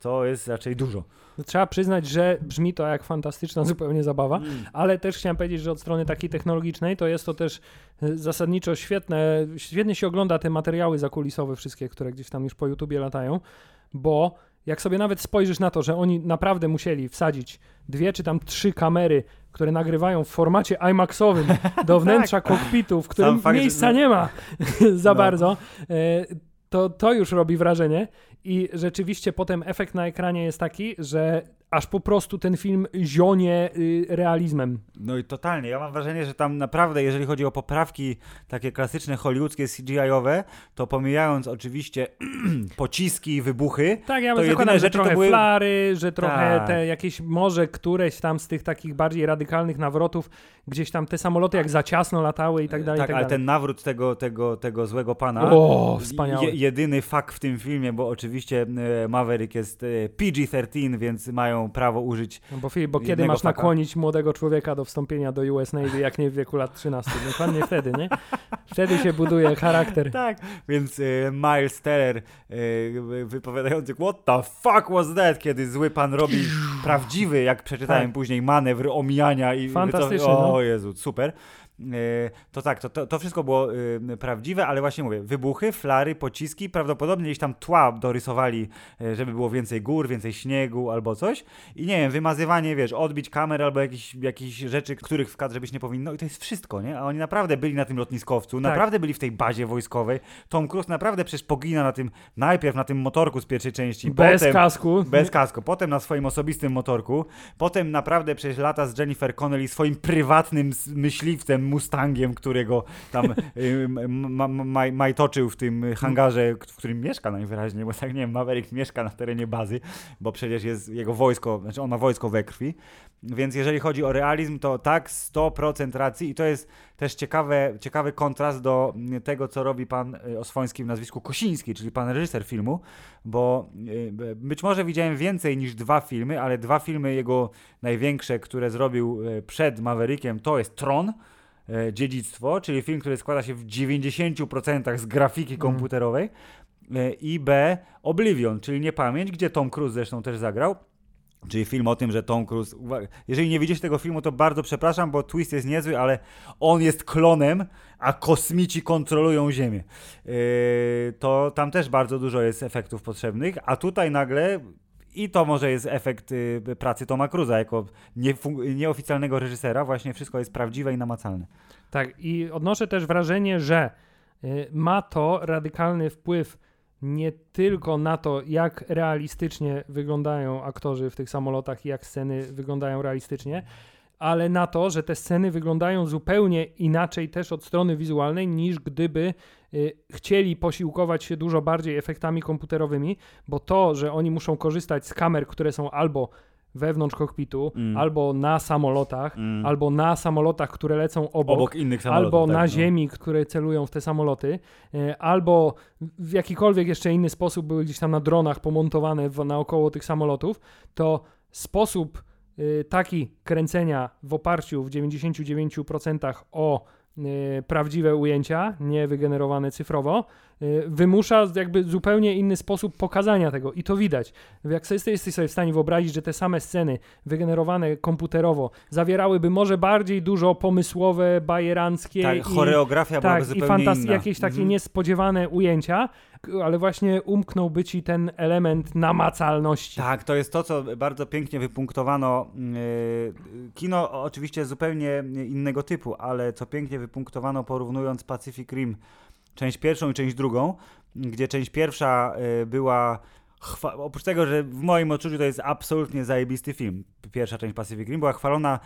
To jest raczej dużo. No, Trzeba przyznać, że brzmi to jak fantastyczna zupełnie zabawa, ale też chciałem powiedzieć, że od strony takiej technologicznej to jest to też e, zasadniczo świetne, świetnie się ogląda te materiały zakulisowe wszystkie, które gdzieś tam już po YouTubie latają, bo jak sobie nawet spojrzysz na to, że oni naprawdę musieli wsadzić dwie czy tam trzy kamery, które nagrywają w formacie IMAXowym [laughs] do wnętrza kokpitu, w którym Tak. Fakt, miejsca no. nie ma [laughs] za No. bardzo, e, to to już robi wrażenie i rzeczywiście potem efekt na ekranie jest taki, że aż po prostu ten film zionie y, realizmem. No i totalnie. Ja mam wrażenie, że tam naprawdę, jeżeli chodzi o poprawki takie klasyczne hollywoodzkie, CGI-owe, to pomijając oczywiście [clears throat] pociski i wybuchy, Tak, ja To jedyne rzeczy to trochę były- flary, że trochę Tak. te jakieś, może któreś tam z tych takich bardziej radykalnych nawrotów, gdzieś tam te samoloty jak za ciasno latały i tak dalej, i tak, tak ale dalej. ten nawrót tego, tego, tego złego pana. O, wspaniały. Je, jedyny fakt w tym filmie, bo oczywiście e, Maverick jest e, PG-13, więc mają prawo użyć. No bo Filip, bo kiedy masz faka. nakłonić młodego człowieka do wstąpienia do US Navy, jak nie w wieku lat 13? Dokładnie wtedy, nie? Wtedy się buduje charakter. Tak, więc e, Miles Teller e, wypowiadający What the fuck was that? Kiedy zły pan robi prawdziwy, jak przeczytałem Tak. później, manewr omijania i Fantastyczny, o no. Jezu, super. To tak, to, to, to wszystko było prawdziwe, ale właśnie mówię, wybuchy, flary, pociski, prawdopodobnie gdzieś tam tła dorysowali, żeby było więcej gór, więcej śniegu albo coś i nie wiem, wymazywanie, wiesz, odbić kamer albo jakieś, jakieś rzeczy, których w kadrze być nie powinno i to jest wszystko, nie? A oni naprawdę byli na tym lotniskowcu, tak. naprawdę byli w tej bazie wojskowej. Tom Cruise naprawdę przecież pogina na tym, najpierw na tym motorku z pierwszej części. Bez potem, kasku. Bez kasku. Potem na swoim osobistym motorku. Potem naprawdę przez lata z Jennifer Connelly swoim prywatnym myśliwcem Mustangiem, którego tam [laughs] y, majtoczył w tym hangarze, w którym mieszka najwyraźniej, bo tak nie wiem, Maverick mieszka na terenie bazy, bo przecież jest jego wojsko, znaczy on ma wojsko we krwi. Więc jeżeli chodzi o realizm, to tak, 100% racji i to jest też ciekawe, ciekawy kontrast do tego, co robi pan y, o swoim nazwisku Kosiński, czyli pan reżyser filmu, bo y, być może widziałem więcej niż dwa filmy, ale dwa filmy jego największe, które zrobił przed Maverickiem, to jest Tron, Dziedzictwo, czyli film, który składa się w 90% z grafiki mhm. komputerowej i B, Oblivion, czyli Niepamięć, gdzie Tom Cruise zresztą też zagrał. Czyli film o tym, że Tom Cruise. Jeżeli nie widzicie tego filmu, to bardzo przepraszam, bo twist jest niezły, ale on jest klonem, a kosmici kontrolują Ziemię. Yy, to tam też bardzo dużo jest efektów potrzebnych, a tutaj nagle. I to może jest efekt y, pracy Toma Cruza jako nieoficjalnego reżysera. Właśnie wszystko jest prawdziwe i namacalne. Tak, i odnoszę też wrażenie, że y, ma to radykalny wpływ nie tylko na to, jak realistycznie wyglądają aktorzy w tych samolotach i jak sceny wyglądają realistycznie, ale na to, że te sceny wyglądają zupełnie inaczej też od strony wizualnej, niż gdyby y, chcieli posiłkować się dużo bardziej efektami komputerowymi, bo to, że oni muszą korzystać z kamer, które są albo wewnątrz kokpitu, mm. albo na samolotach, mm. albo na samolotach, które lecą obok, obok innych samolotów, albo tak, na no. ziemi, które celują w te samoloty, e, albo w jakikolwiek jeszcze inny sposób były gdzieś tam na dronach pomontowane w, naokoło tych samolotów, to sposób taki kręcenia w oparciu w 99% o e, prawdziwe ujęcia, nie wygenerowane cyfrowo, Y, wymusza jakby zupełnie inny sposób pokazania tego i to widać. Jak sobie jesteś sobie w stanie wyobrazić, że te same sceny wygenerowane komputerowo zawierałyby może bardziej dużo pomysłowe, bajeranckie tak, i, choreografia tak, byłaby zupełnie i fantaz- inna. jakieś takie mhm. niespodziewane ujęcia, ale właśnie umknąłby ci ten element namacalności. Tak, to jest to, co bardzo pięknie wypunktowano. Yy, kino oczywiście zupełnie innego typu, ale co pięknie wypunktowano porównując Pacific Rim część pierwszą i część drugą, gdzie część pierwsza y, była oprócz tego, że w moim odczuciu to jest absolutnie zajebisty film, pierwsza część Pacific Rim była chwalona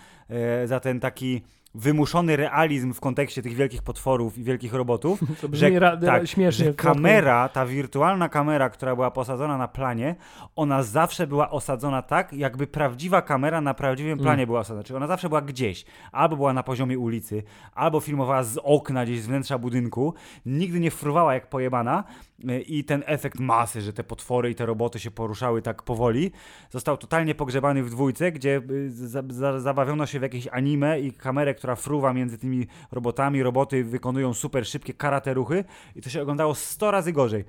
y, za ten taki wymuszony realizm w kontekście tych wielkich potworów i wielkich robotów. [laughs] To brzmi że, ra, tak, śmiesznie. Że kamera, ta wirtualna kamera, która była posadzona na planie, ona zawsze była osadzona tak, jakby prawdziwa kamera na prawdziwym mm. planie mm. była osadzona. Czyli ona zawsze była gdzieś. Albo była na poziomie ulicy, albo filmowała z okna, gdzieś z wnętrza budynku. Nigdy nie fruwała jak pojebana i ten efekt masy, że te potwory i te roboty się poruszały tak powoli, został totalnie pogrzebany w dwójce, gdzie y, za, za, zabawiono się w jakieś anime i kamerę, która fruwa między tymi robotami, roboty wykonują super szybkie karate ruchy i to się oglądało 100 razy gorzej.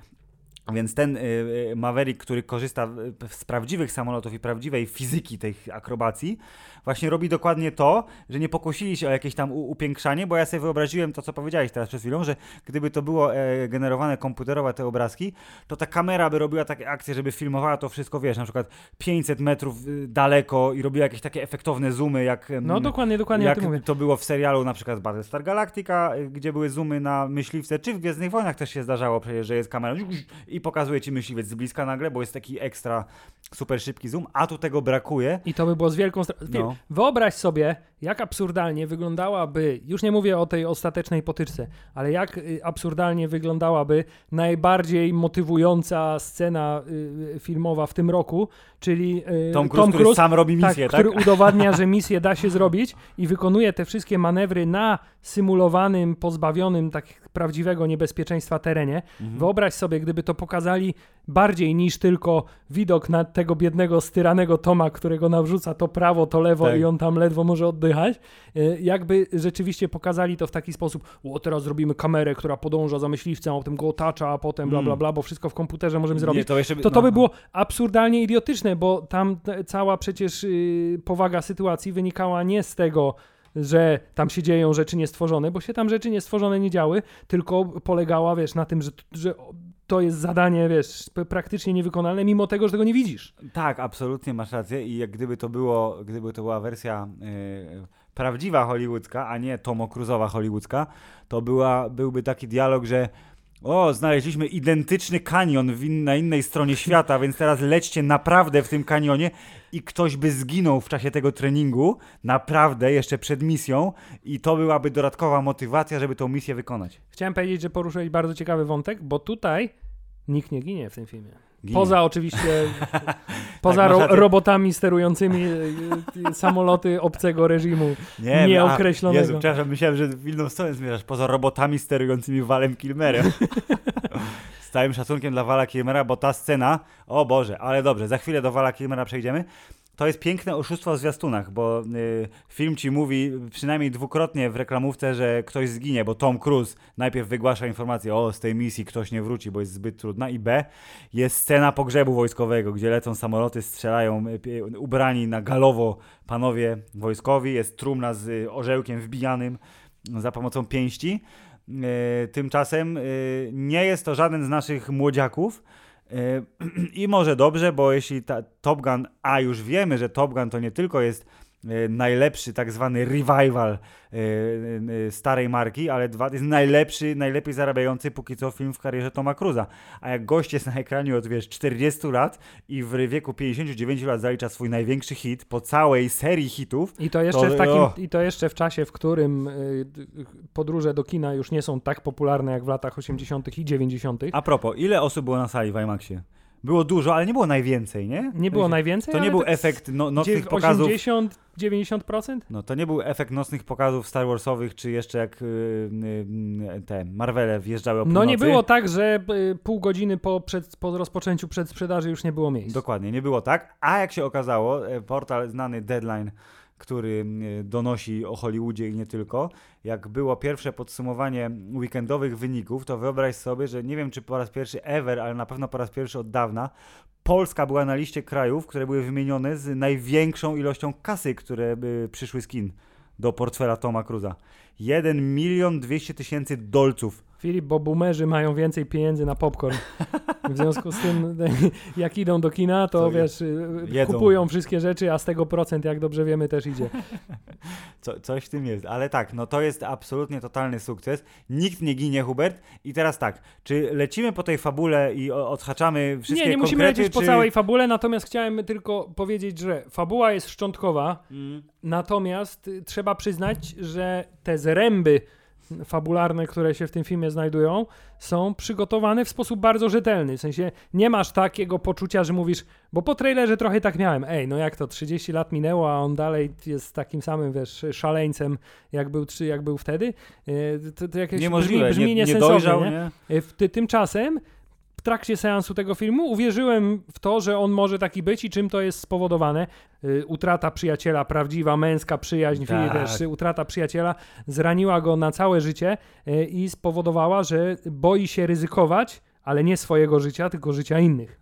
Więc ten y, y, Maverick, który korzysta z prawdziwych samolotów i prawdziwej fizyki tych akrobacji, właśnie robi dokładnie to, że nie pokusili się o jakieś tam upiększanie, bo ja sobie wyobraziłem to, co powiedziałeś teraz przed chwilą, że gdyby to było e, generowane komputerowe te obrazki, to ta kamera by robiła takie akcje, żeby filmowała to wszystko, wiesz, na przykład 500 metrów y, daleko i robiła jakieś takie efektowne zoomy, jak no dokładnie, dokładnie jak to było w serialu na przykład Battlestar Galactica, gdzie były zoomy na myśliwce, czy w Gwiezdnych Wojnach też się zdarzało przecież, że jest kamera i pokazuje ci myśliwiec z bliska nagle, bo jest taki ekstra super szybki zoom, a tu tego brakuje. I to by było z wielką... No. Wyobraź sobie, jak absurdalnie wyglądałaby, już nie mówię o tej ostatecznej potyczce, ale jak y, absurdalnie wyglądałaby najbardziej motywująca scena y, filmowa w tym roku, czyli y, Tom Cruise, Tom Cruise który sam robi misję, tak, tak? który udowadnia, że misję da się zrobić i wykonuje te wszystkie manewry na symulowanym, pozbawionym tak prawdziwego niebezpieczeństwa terenie. Mhm. Wyobraź sobie, gdyby to pokazali bardziej niż tylko widok na tego biednego, styranego Toma, którego nawrzuca to prawo, to lewo tak. i on tam ledwo może oddychać. E, jakby rzeczywiście pokazali to w taki sposób, o teraz zrobimy kamerę, która podąża za myśliwcem, a potem go otacza, a potem bla bla mm. bla, bo wszystko w komputerze możemy zrobić. Nie, to, jeszcze, to, to by no. było absurdalnie idiotyczne, bo tam cała przecież yy, powaga sytuacji wynikała nie z tego, że tam się dzieją rzeczy niestworzone, bo się tam rzeczy niestworzone nie działy, tylko polegała, wiesz, na tym, że, że to jest zadanie, wiesz, praktycznie niewykonalne, mimo tego, że tego nie widzisz. Tak, absolutnie masz rację i jak gdyby to było, gdyby to była wersja yy, prawdziwa hollywoodzka, a nie Tomo Cruzowa hollywoodzka, to była, byłby taki dialog, że o, znaleźliśmy identyczny kanion in, na innej stronie świata, więc teraz lećcie naprawdę w tym kanionie i ktoś by zginął w czasie tego treningu, naprawdę, jeszcze przed misją i to byłaby dodatkowa motywacja, żeby tą misję wykonać. Chciałem powiedzieć, że poruszyłeś bardzo ciekawy wątek, bo tutaj nikt nie ginie w tym filmie. Ginie. Poza oczywiście, [laughs] poza tak, ro robotami sterującymi e, e, samoloty obcego reżimu nie, nieokreślonego. Jezu, przepraszam, myślałem, że w inną stronę zmierzasz. Poza robotami sterującymi Walem Kilmerem. [laughs] Z całym szacunkiem dla Wala Kilmera, bo ta scena, o Boże, ale dobrze, za chwilę do Wala Kilmera przejdziemy to jest piękne oszustwo w zwiastunach, bo y, film ci mówi przynajmniej dwukrotnie w reklamówce, że ktoś zginie, bo Tom Cruise najpierw wygłasza informację, o z tej misji ktoś nie wróci, bo jest zbyt trudna i B, jest scena pogrzebu wojskowego, gdzie lecą samoloty, strzelają y, ubrani na galowo panowie wojskowi, jest trumna z y, orzełkiem wbijanym za pomocą pięści. Y, tymczasem y, nie jest to żaden z naszych młodziaków, [clears throat] i może dobrze, bo jeśli ta Top Gun, a już wiemy, że Top Gun to nie tylko jest najlepszy tak zwany revival e, e, starej marki, ale dwa, jest najlepszy, najlepiej zarabiający póki co film w karierze Toma Cruza. A jak gość jest na ekranie od wiesz, 40 lat i w wieku 59 lat zalicza swój największy hit po całej serii hitów. I to jeszcze, to, w, takim, i to jeszcze w czasie, w którym podróże do kina już nie są tak popularne jak w latach 80. i 90. A propos, ile osób było na sali w IMAXie? Było dużo, ale nie było najwięcej, nie? Nie było najwięcej? To nie był efekt no, nocnych pokazów. 80, 90%? No to nie był efekt nocnych pokazów Star Warsowych, czy jeszcze jak yy, yy, te Marvele wjeżdżały o północy. No nie było tak, że yy, pół godziny po, przed, po rozpoczęciu przedsprzedaży już nie było miejsc. Dokładnie, nie było tak. A jak się okazało, portal znany Deadline który donosi o Hollywoodzie i nie tylko. Jak było pierwsze podsumowanie weekendowych wyników, to wyobraź sobie, że nie wiem czy po raz pierwszy ever, ale na pewno po raz pierwszy od dawna, Polska była na liście krajów, które były wymienione z największą ilością kasy, które by przyszły z kin do portfela Toma Cruza. 1 milion 200 tysięcy dolców Filip, bo boomerzy mają więcej pieniędzy na popcorn. W związku z tym, [laughs] jak idą do kina, to, to wiesz, jedzą. kupują wszystkie rzeczy, a z tego procent, jak dobrze wiemy, też idzie. [laughs] Co, coś w tym jest, ale tak, no to jest absolutnie totalny sukces. Nikt nie ginie, Hubert. I teraz tak, czy lecimy po tej fabule i odhaczamy wszystkie Nie, nie musimy lecieć czy... po całej fabule, natomiast chciałem tylko powiedzieć, że fabuła jest szczątkowa, mm. natomiast trzeba przyznać, że te zręby fabularne, które się w tym filmie znajdują, są przygotowane w sposób bardzo rzetelny. W sensie nie masz takiego poczucia, że mówisz, bo po trailerze trochę tak miałem, ej, no jak to 30 lat minęło, a on dalej jest takim samym, wiesz, szaleńcem, jak był, jak był wtedy. E, to, to jakieś Niemożliwe, brzmi, brzmi nie, nie dojrzał, nie? nie? E, tymczasem w trakcie seansu tego filmu uwierzyłem w to, że on może taki być i czym to jest spowodowane. Y, utrata przyjaciela, prawdziwa męska przyjaźń, tak. też utrata przyjaciela zraniła go na całe życie y, i spowodowała, że boi się ryzykować, ale nie swojego życia, tylko życia innych.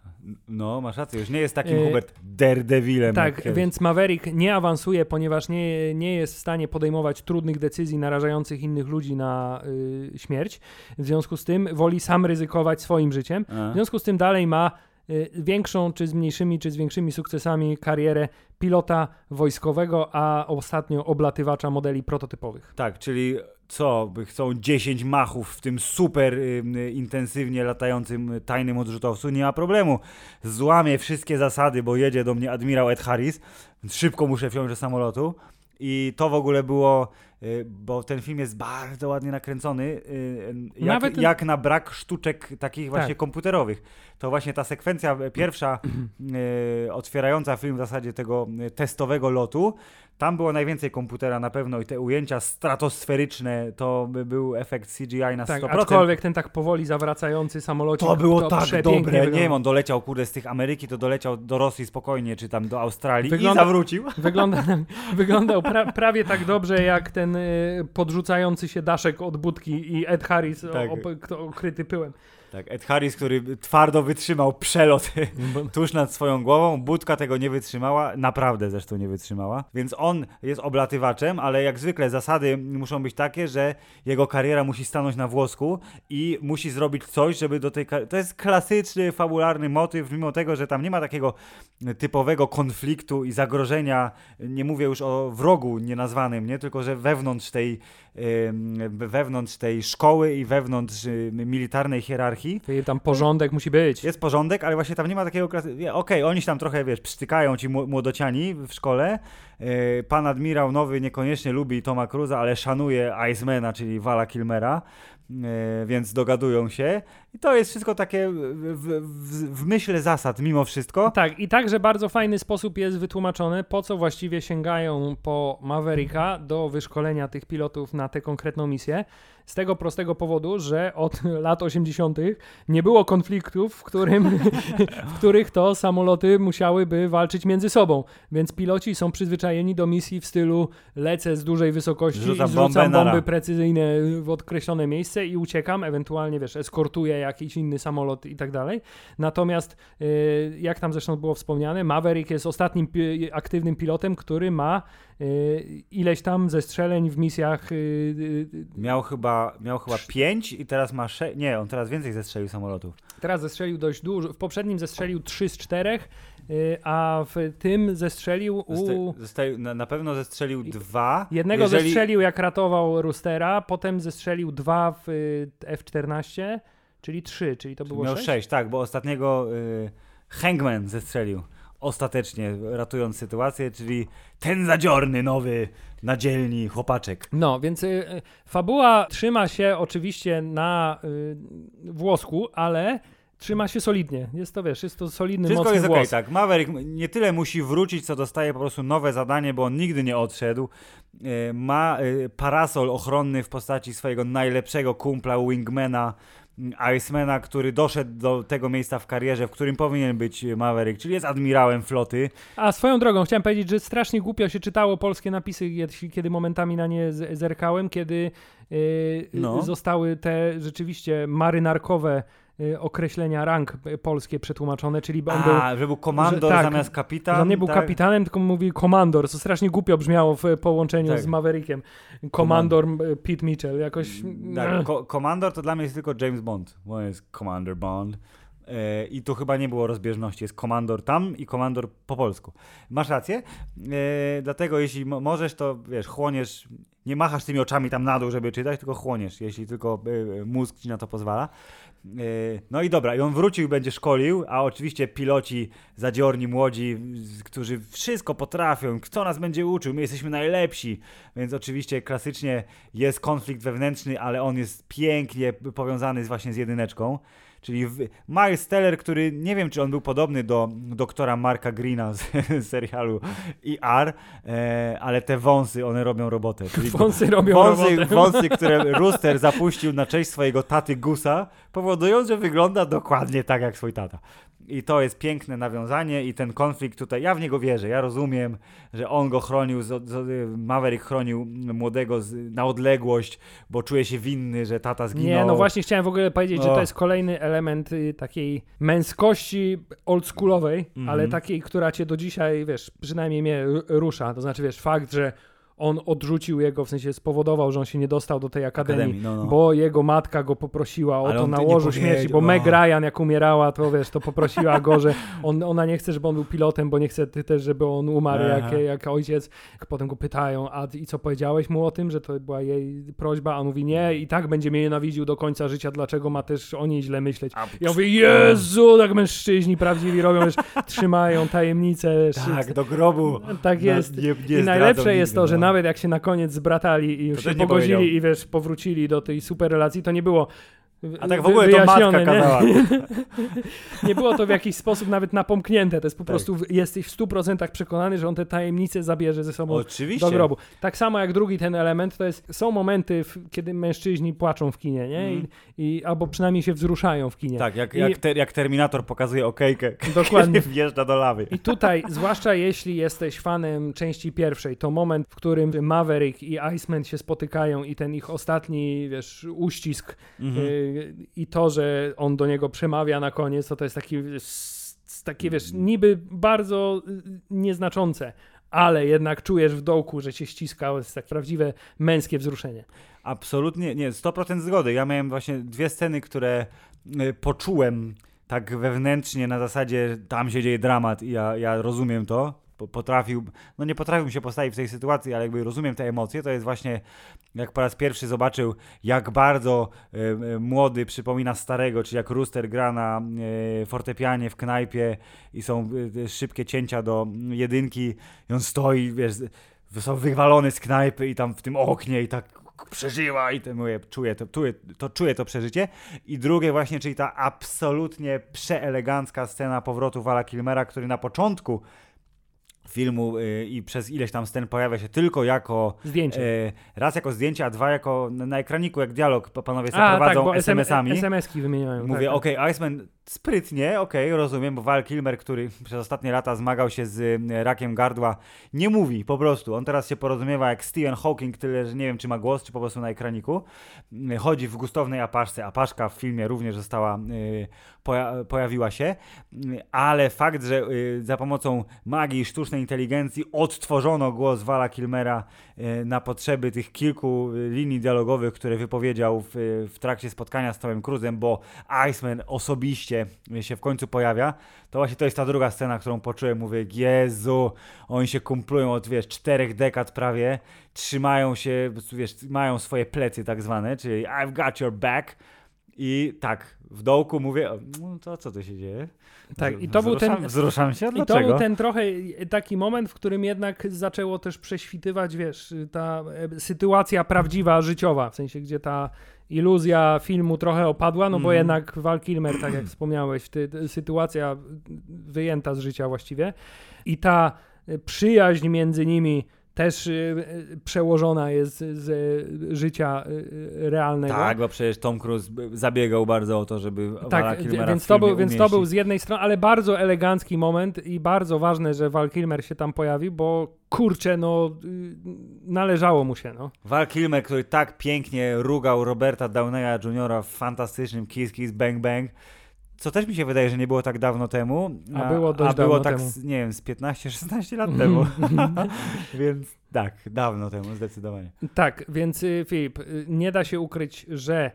No, masz rację, już nie jest takim e, Hubert Daredevilem. Tak, więc Maverick nie awansuje, ponieważ nie, nie jest w stanie podejmować trudnych decyzji narażających innych ludzi na y, śmierć. W związku z tym woli sam ryzykować swoim życiem. A. W związku z tym dalej ma y, większą, czy z mniejszymi, czy z większymi sukcesami karierę pilota wojskowego, a ostatnio oblatywacza modeli prototypowych. Tak, czyli co, chcą 10 machów w tym super y, y, intensywnie latającym tajnym odrzutowcu, nie ma problemu. Złamię wszystkie zasady, bo jedzie do mnie admirał Ed Harris, więc szybko muszę wsiąść do samolotu. I to w ogóle było, y, bo ten film jest bardzo ładnie nakręcony, y, jak, jak na brak sztuczek takich właśnie tak. komputerowych. To właśnie ta sekwencja pierwsza, y, otwierająca film w zasadzie tego testowego lotu, tam było najwięcej komputera na pewno i te ujęcia stratosferyczne to by był efekt CGI na tak, 100%. Aczkolwiek ten tak powoli zawracający samolocik to było to tak dobre. Wygląda. Nie wiem, on doleciał kurde z tych Ameryki, to doleciał do Rosji spokojnie, czy tam do Australii wygląda, i zawrócił. [laughs] Wygląda, wyglądał pra, prawie tak dobrze jak ten y, podrzucający się daszek od budki i Ed Harris Tak. o, o, okryty pyłem. Tak, Ed Harris, który twardo wytrzymał przelot [laughs] tuż nad swoją głową, Budka tego nie wytrzymała, naprawdę zresztą nie wytrzymała, więc on jest oblatywaczem, ale jak zwykle zasady muszą być takie, że jego kariera musi stanąć na włosku i musi zrobić coś, żeby do tej kar- To jest klasyczny, fabularny motyw, mimo tego, że tam nie ma takiego typowego konfliktu i zagrożenia, nie mówię już o wrogu nienazwanym, nie? tylko że wewnątrz tej, wewnątrz tej szkoły i wewnątrz militarnej hierarchii Czyli tam porządek musi być. jest porządek, ale właśnie tam nie ma takiego klasy... Okej, oni się tam trochę, wiesz, psztykają ci mł- młodociani w szkole. Yy, Pan admirał nowy niekoniecznie lubi Toma Cruza, ale szanuje Icemana, czyli Vala Kilmera, yy, więc dogadują się. I to jest wszystko takie w, w, w, myśl zasad mimo wszystko. Tak, i także bardzo fajny sposób jest wytłumaczone, po co właściwie sięgają po Mavericka do wyszkolenia tych pilotów na tę konkretną misję. Z tego prostego powodu, że od [laughs] lat 80. nie było konfliktów, w, którym, [laughs] w których to samoloty musiałyby walczyć między sobą. Więc piloci są przyzwyczajeni do misji w stylu lecę z dużej wysokości Rzucam i zrzucam bombę, bomby precyzyjne w określone miejsce i uciekam, ewentualnie wiesz, eskortuję jakiś inny samolot i tak dalej. Natomiast y, jak tam zresztą było wspomniane, Maverick jest ostatnim pi- aktywnym pilotem, który ma y, ileś tam zestrzeleń w misjach. y, Miał chyba, miał chyba pięć i teraz ma sze... Nie, on teraz więcej zestrzelił samolotów. Teraz zestrzelił dość dużo. W poprzednim zestrzelił 3 z 4, y, a w tym zestrzelił u. Na, na pewno zestrzelił dwa. Jednego Jeżeli- zestrzelił jak ratował Roostera, potem zestrzelił dwa w y, F-14, czyli 3, czyli to było Miał 6. sześć, tak, bo ostatniego y, Hangman zestrzelił. Ostatecznie, ratując sytuację, czyli ten zadziorny, nowy, na dzielni chłopaczek. No, więc y, y, fabuła trzyma się oczywiście na y, włosku, ale trzyma się solidnie. Jest to, wiesz, jest to solidny, Wszystko mocny jest okej, włos. tak. Maverick nie tyle musi wrócić, co dostaje po prostu nowe zadanie, bo on nigdy nie odszedł. Y, Ma y, parasol ochronny w postaci swojego najlepszego kumpla, wingmana, Icemana, który doszedł do tego miejsca w karierze, w którym powinien być Maverick, czyli jest admirałem floty. A swoją drogą chciałem powiedzieć, że strasznie głupio się czytało polskie napisy, kiedy momentami na nie zerkałem, kiedy y, No. zostały te rzeczywiście marynarkowe określenia rang y, polskie przetłumaczone, czyli on był A, że był komandor że- tak, zamiast kapitan. że on nie był tak? kapitanem, tylko mówił komandor, co strasznie głupio brzmiało w połączeniu Tak. z Maverickiem. Komandor y, Pete Mitchell, jakoś... Tak, ko- komandor to dla mnie jest tylko James Bond, bo jest Commander Bond. E, I tu chyba nie było rozbieżności. Jest komandor tam i komandor po polsku. Masz rację. E, dlatego jeśli mo- możesz, to wiesz, chłoniesz, nie machasz tymi oczami tam na dół, żeby czytać, tylko chłoniesz, jeśli tylko e, mózg ci na to pozwala. E, No i dobra, i on wrócił i będzie szkolił, a oczywiście piloci zadziorni, młodzi, którzy wszystko potrafią, kto nas będzie uczył, my jesteśmy najlepsi, więc oczywiście klasycznie jest konflikt wewnętrzny, ale on jest pięknie powiązany właśnie z jedyneczką. Czyli Miles Teller, który nie wiem, czy on był podobny do doktora Marka Greena z, z [laughs] serialu ER, e, ale te wąsy, one robią robotę. [laughs] Czyli Wąsy robią wąsy, robotę. wąsy, [laughs] które Rooster zapuścił na cześć swojego taty Gusa, powodują, że wygląda dokładnie tak jak swój tata. I to jest piękne nawiązanie i ten konflikt tutaj, ja w niego wierzę, ja rozumiem, że on go chronił, z, z, Maverick chronił młodego z, na odległość, bo czuje się winny, że tata zginął. Nie, no właśnie chciałem w ogóle powiedzieć, że to jest kolejny element y, takiej męskości oldschoolowej, Mhm. ale takiej, która cię do dzisiaj, wiesz, przynajmniej mnie rusza. To znaczy, wiesz, fakt, że on odrzucił jego, w sensie spowodował, że on się nie dostał do tej akademii, Akademii, no, no. bo jego matka go poprosiła o Ale to na łożu śmierci, bo o. Meg Ryan jak umierała, to wiesz, to poprosiła go, że on, ona nie chce, żeby on był pilotem, bo nie chce ty też, żeby on umarł Aha. jak, jak ojciec. Potem go pytają, a i co powiedziałeś mu o tym, że to była jej prośba, a on mówi nie i tak będzie mnie nienawidził do końca życia, dlaczego ma też o niej źle myśleć. A, Ja mówię, Jezu, tak mężczyźni prawdziwi robią, wiesz, trzymają tajemnicę. tak, do grobu. Tak jest. nie- nie I najlepsze jest to, że no. Nawet jak się na koniec zbratali i już się pogodzili i wiesz, powrócili do tej super relacji, to nie było A tak w ogóle to matka kazała. Nie? [laughs] nie było to w jakiś sposób nawet napomknięte. To jest po Tak. prostu, jesteś w 100% przekonany, że on te tajemnice zabierze ze sobą Oczywiście. do grobu. Tak samo jak drugi ten element, to jest, są momenty, w, kiedy mężczyźni płaczą w kinie, nie? Mhm. I, i, albo przynajmniej się wzruszają w kinie. Tak, jak, I- jak, ter, jak Terminator pokazuje okejkę, Dokładnie. [laughs] wjeżdża do lawy. I tutaj, zwłaszcza jeśli jesteś fanem części pierwszej, to moment, w którym Maverick i Iceman się spotykają i ten ich ostatni, wiesz, uścisk Mhm. y, i to, że on do niego przemawia na koniec, to to jest taki, takie, wiesz, niby bardzo y, nieznaczące, ale jednak czujesz w dołku, że cię ściska, jest tak prawdziwe męskie wzruszenie. Absolutnie, nie, 100% zgody. Ja miałem właśnie dwie sceny, które y, poczułem tak wewnętrznie na zasadzie tam się dzieje dramat i ja, ja rozumiem to. Po- Potrafił, no nie potrafił się postawić w tej sytuacji, ale jakby rozumiem te emocje. To jest właśnie jak po raz pierwszy zobaczył, jak bardzo y, młody przypomina starego, czyli jak Rooster gra na y, fortepianie w knajpie i są y, szybkie cięcia do jedynki i on stoi, wiesz, są wywalony z knajpy i tam w tym oknie i tak przeżyła i to mówię, czuję to, czuję, to, czuję to przeżycie. I drugie właśnie, czyli ta absolutnie przeelegancka scena powrotu Vala Kilmera, który na początku filmu y, i przez ileś tam scen pojawia się tylko jako Zdjęcie. e, raz jako zdjęcie, a dwa jako na, na ekraniku, jak dialog pa- panowie sobie A, tak, prowadzą bo SMS-ami. SMS-ki wymieniają. Mówię, tak, okej, Iceman sprytnie, okej, rozumiem, bo Val Kilmer, który przez ostatnie lata zmagał się z y, rakiem gardła, nie mówi po prostu. On teraz się porozumiewa jak Stephen Hawking, tyle, że nie wiem, czy ma głos, czy po prostu na ekraniku. Y, Chodzi w gustownej apaszce. Apaszka w filmie również została, y, poja- pojawiła się, ale fakt, że za pomocą magii i sztucznej inteligencji odtworzono głos Vala Kilmera na potrzeby tych kilku linii dialogowych, które wypowiedział w, w trakcie spotkania z Tomem Cruzem, bo Iceman osobiście się w końcu pojawia, to właśnie to jest ta druga scena, którą poczułem. Mówię, Jezu, oni się kumplują od, wiesz, czterech dekad prawie, trzymają się, wiesz, mają swoje plecy tak zwane, czyli I've got your back i tak, w dołku mówię, no to co tu się dzieje? Tak, i to był ten- Wzruszam- Wzruszam się, I to dlaczego? był ten trochę taki moment, w którym jednak zaczęło też prześwitywać, wiesz, ta e, sytuacja prawdziwa, życiowa, w sensie, gdzie ta iluzja filmu trochę opadła, no bo Mhm. jednak Val Kilmer, tak jak wspomniałeś, ty, ty, sytuacja wyjęta z życia właściwie i ta przyjaźń między nimi też e, e, przełożona jest z, życia e, realnego. Tak, bo przecież Tom Cruise zabiegał bardzo o to, żeby Tak, Kilmera więc to, był, więc to był z jednej strony, ale bardzo elegancki moment i bardzo ważne, że Val Kilmer się tam pojawił, bo kurczę, no y, należało mu się, no. Val Kilmer, który tak pięknie rugał Roberta Downeya Jr. w fantastycznym Kiss Kiss Bang Bang, co też mi się wydaje, że nie było tak dawno temu. A było dość a było dawno tak, temu. nie wiem, z 15-16 lat temu. [laughs] [laughs] Więc tak, dawno temu, zdecydowanie. Tak, więc y, Filip, y, nie da się ukryć, że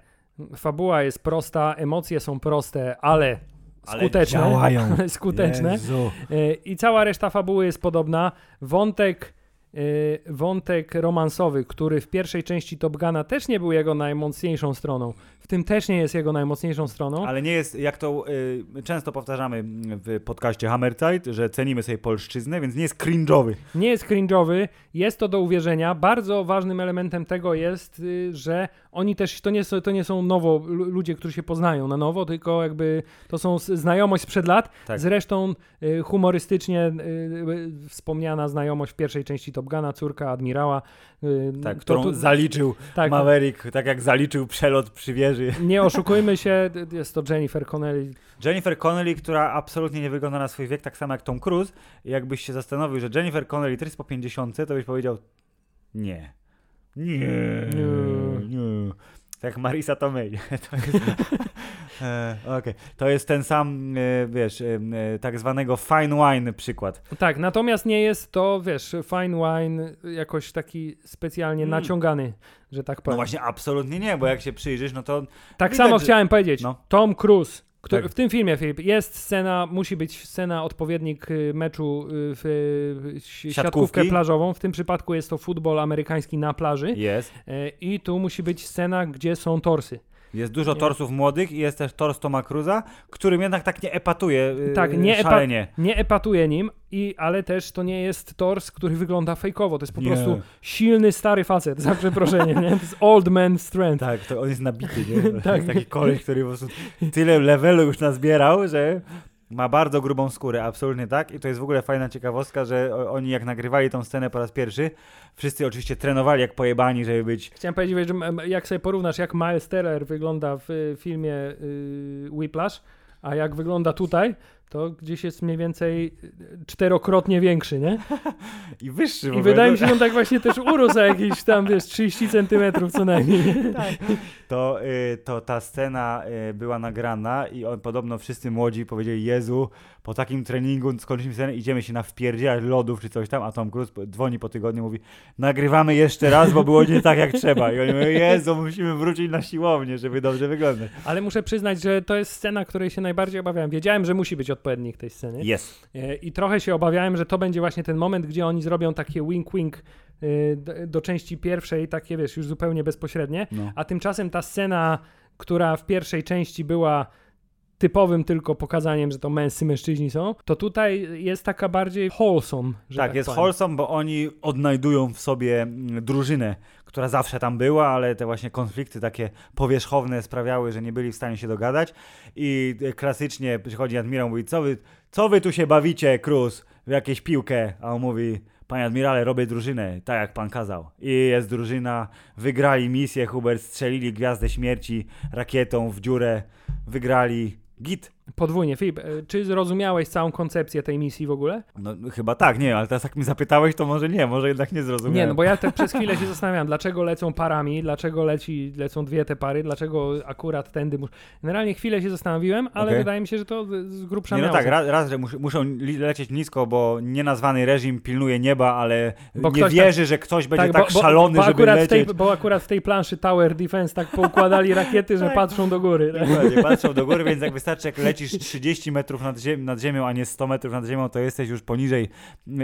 fabuła jest prosta, emocje są proste, ale skuteczne. działają. [laughs] skuteczne. Jezu. Y, I cała reszta fabuły jest podobna. Wątek, wątek romansowy, który w pierwszej części Top Guna też nie był jego najmocniejszą stroną. W tym też nie jest jego najmocniejszą stroną. Ale nie jest, jak to y, często powtarzamy w podcaście Hammerzeit, że cenimy sobie polszczyznę, więc nie jest cringe'owy. Nie jest cringe'owy, jest to do uwierzenia. Bardzo ważnym elementem tego jest, y, że oni też, to nie, są, to nie są nowo lu- ludzie, którzy się poznają na nowo, tylko jakby to są znajomość sprzed lat. Tak. Zresztą y, humorystycznie y, y, wspomniana znajomość w pierwszej części Top Guna, córka admirała. Y, Tak, to którą tu- zaliczył tak, Maverick, tak jak zaliczył przelot przy wieży. [laughs] Nie oszukujmy się, jest to Jennifer Connelly. Jennifer Connelly, która absolutnie nie wygląda na swój wiek, tak samo jak Tom Cruise. Jakbyś się zastanowił, że Jennifer Connelly też jest po 50, to byś powiedział nie. Nie. Nie. Nie. Tak jak Marisa Tomei. [laughs] To jest, [laughs] e, okej. to jest ten sam, e, wiesz, e, tak zwanego fine wine przykład. Tak, natomiast nie jest to, wiesz, fine wine jakoś taki specjalnie Mm. naciągany, że tak No powiem. właśnie, absolutnie nie, bo jak się przyjrzysz, no to Tak Widać, samo że- chciałem powiedzieć. No. Tom Cruise. Który, Tak. W tym filmie, Filip, jest scena, musi być scena, odpowiednik y, meczu y, w siatkówkę Siatkówki. plażową. W tym przypadku jest to futbol amerykański na plaży. jest. E, I tu musi być scena, gdzie są torsy. Jest dużo Nie. torsów młodych i jest też tors Toma Cruza, którym jednak tak nie epatuje yy, Tak, nie epa- szalenie. Nie epatuje nim, i, ale też to nie jest tors, który wygląda fejkowo. To jest po Nie. prostu silny, stary facet, za przeproszeniem, nie? To jest old man strength. Tak, to on jest nabity, nie? [laughs] Tak. Taki koleś, który po prostu tyle levelu już nazbierał, że ma bardzo grubą skórę, absolutnie tak. I to jest w ogóle fajna ciekawostka, że oni jak nagrywali tą scenę po raz pierwszy, wszyscy oczywiście trenowali jak pojebani, żeby być Chciałem powiedzieć, że jak sobie porównasz, jak Miles Teller wygląda w y, filmie y, Whiplash, a jak wygląda tutaj, to gdzieś jest mniej więcej y, czterokrotnie większy, nie? [laughs] i wyższy I ogóle. wydaje mi się, że on tak właśnie też urósł o jakieś tam, wiesz, 30 centymetrów co najmniej. [laughs] to, y, to ta scena y, była nagrana i on podobno wszyscy młodzi powiedzieli, Jezu, po takim treningu skończyliśmy scenę, idziemy się na wpierdzielać lodów czy coś tam, a Tom Cruise dzwoni po tygodniu, mówi, nagrywamy jeszcze raz, bo było nie tak jak trzeba. I oni mówią, Jezu, musimy wrócić na siłownię, żeby dobrze wyglądać. Ale muszę przyznać, że to jest scena, której się najbardziej obawiałem. Wiedziałem, że musi być odpowiednik tej sceny. Jest. E, I trochę się obawiałem, że to będzie właśnie ten moment, gdzie oni zrobią takie wink-wink do, do części pierwszej, takie wiesz, już zupełnie bezpośrednie. No. A tymczasem ta scena, która w pierwszej części była typowym tylko pokazaniem, że to męscy mężczyźni są, to tutaj jest taka bardziej wholesome. Tak, tak, jest powiem. wholesome, bo oni odnajdują w sobie mm, drużynę, która zawsze tam była, ale te właśnie konflikty takie powierzchowne sprawiały, że nie byli w stanie się dogadać i e, klasycznie przychodzi admirał mówi, co wy, co wy tu się bawicie, Cruz, w jakieś piłkę? A on mówi, panie admirale, robię drużynę, tak jak pan kazał. I jest drużyna, wygrali misję, Hubert, strzelili Gwiazdę Śmierci rakietą w dziurę, wygrali git. Podwójnie. Filip, e, czy zrozumiałeś całą koncepcję tej misji w ogóle? No chyba tak, nie, ale teraz jak mi zapytałeś, to może nie, może jednak nie zrozumiałem. Nie, no bo ja te, przez chwilę się zastanawiam, dlaczego lecą parami, dlaczego leci, lecą dwie te pary, dlaczego akurat tędy. Mus... Generalnie chwilę się zastanowiłem, ale Okej. wydaje mi się, że to z grubsza Nie, no tak, raz, raz że mus, muszą lecieć nisko, bo nienazwany reżim pilnuje nieba, ale Bo nie ktoś wierzy, że ktoś będzie tak, bo, szalony, bo, bo żeby lecieć. Tej, bo akurat w tej planszy Tower Defense tak poukładali rakiety, że Tak. patrzą do góry. Tak? Dokładnie, patrzą do góry, więc jak wystarczy, jak [laughs] lecisz 30 metrów nad, nad ziemią, a nie 100 metrów nad ziemią, to jesteś już poniżej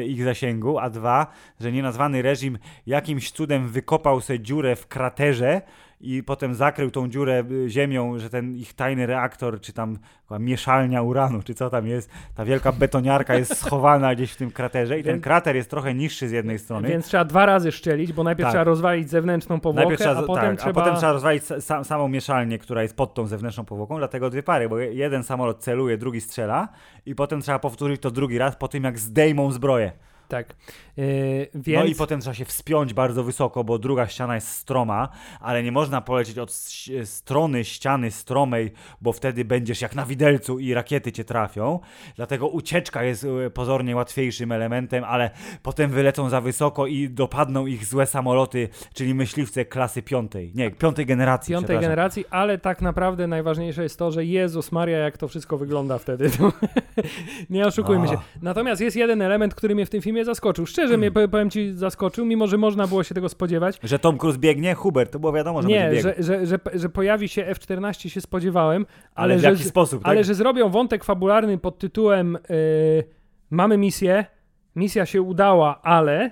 ich zasięgu. A dwa, że nienazwany reżim jakimś cudem wykopał sobie dziurę w kraterze i potem zakrył tą dziurę y, ziemią, że ten ich tajny reaktor, czy tam mieszalnia uranu, czy co tam jest, ta wielka betoniarka jest schowana gdzieś w tym kraterze i ten krater jest trochę niższy z jednej strony. Więc trzeba dwa razy szczelić, bo najpierw Tak. trzeba rozwalić zewnętrzną powłokę, trzeba, a, potem tak, trzeba... a potem trzeba rozwalić sa, sa, samą mieszalnię, która jest pod tą zewnętrzną powłoką, dlatego dwie pary, bo je- jeden samolot celuje, drugi strzela i potem trzeba powtórzyć to drugi raz po tym, jak zdejmą zbroję. Tak. Yy, więc... No i potem trzeba się wspiąć bardzo wysoko, bo druga ściana jest stroma, ale nie można polecieć od strony ściany stromej, bo wtedy będziesz jak na widelcu i rakiety cię trafią. Dlatego ucieczka jest e, pozornie łatwiejszym elementem, ale potem wylecą za wysoko i dopadną ich złe samoloty, czyli myśliwce klasy piątej. Nie, piątej generacji. piątej generacji, ale tak naprawdę najważniejsze jest to, że Jezus Maria, jak to wszystko wygląda wtedy. [laughs] Nie oszukujmy się. Natomiast jest jeden element, który mnie w tym filmie zaskoczył. Szczerze Hmm. mnie, pow- powiem ci, zaskoczył, mimo że można było się tego spodziewać. Że Tom Cruise biegnie? Hubert, to było wiadomo, że Nie, że, że, że, że pojawi się F-14 się spodziewałem, ale, ale, w jaki sposób, tak? ale że zrobią wątek fabularny pod tytułem yy, Mamy misję, misja się udała, ale.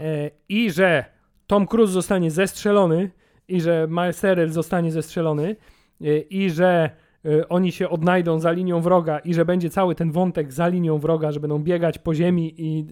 E, i że Tom Cruise zostanie zestrzelony i że Miles Teller zostanie zestrzelony e, i że oni się odnajdą za linią wroga i że będzie cały ten wątek za linią wroga, że będą biegać po ziemi i,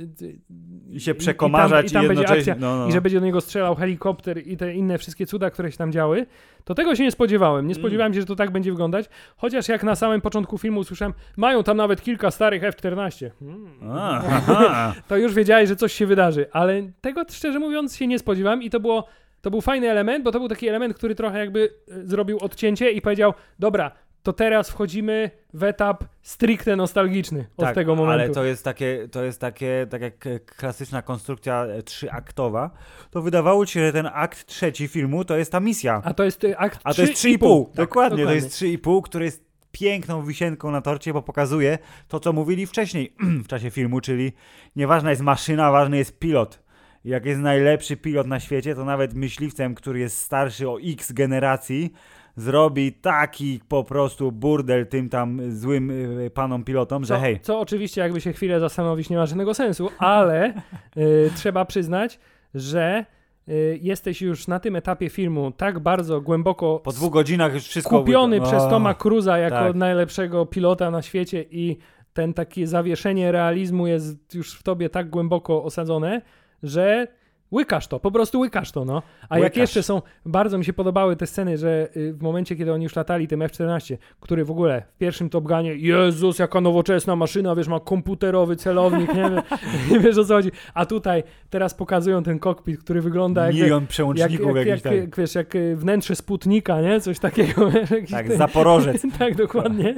I się przekomarzać i tam, i tam będzie akcja no, no. i że będzie do niego strzelał helikopter i te inne wszystkie cuda, które się tam działy, to tego się nie spodziewałem. Nie Mm. spodziewałem się, że to tak będzie wyglądać. Chociaż jak na samym początku filmu usłyszałem, mają tam nawet kilka starych F-14. Hmm. A, [laughs] aha. To już wiedziałeś, że coś się wydarzy, ale tego szczerze mówiąc się nie spodziewałem i to było to był fajny element, bo to był taki element, który trochę jakby e, zrobił odcięcie i powiedział, dobra, to teraz wchodzimy w etap stricte nostalgiczny od tak, tego momentu. Ale to jest takie, to jest takie, tak jak klasyczna konstrukcja e, trzyaktowa, to wydawało ci się, że ten akt trzeci filmu to jest ta misja. A to jest e, akt A to jest 3,5. 3,5. Tak, dokładnie, to jest 3,5, który jest piękną wisienką na torcie, bo pokazuje to, co mówili wcześniej [clears throat] w czasie filmu, czyli nieważna jest maszyna, ważny jest pilot. Jak jest najlepszy pilot na świecie, to nawet myśliwcem, który jest starszy o x generacji, zrobi taki po prostu burdel tym tam złym y, panom pilotom, że Co, hej, co oczywiście jakby się chwilę zastanowić nie ma żadnego sensu, ale y, [laughs] trzeba przyznać, że y, jesteś już na tym etapie filmu tak bardzo głęboko Po dwóch godzinach już wszystko... kupiony o, przez Toma Cruza jako tak. najlepszego pilota na świecie i ten takie zawieszenie realizmu jest już w tobie tak głęboko osadzone, że łykasz to, po prostu łykasz to, no. A jak Łykasz. jeszcze są, bardzo mi się podobały te sceny, że y, w momencie, kiedy oni już latali tym F-14, który w ogóle w pierwszym Top Gunie, Jezus, jaka nowoczesna maszyna, wiesz, ma komputerowy celownik, nie, [laughs] nie wiesz o co chodzi. A tutaj teraz pokazują ten kokpit, który wygląda jakby, Milion jak, przełączników jak, jakichś jak, tak. wiesz, jak y, wnętrze Sputnika, nie? Coś takiego. [laughs] Tak, ten- Zaporożec. [laughs] tak, dokładnie.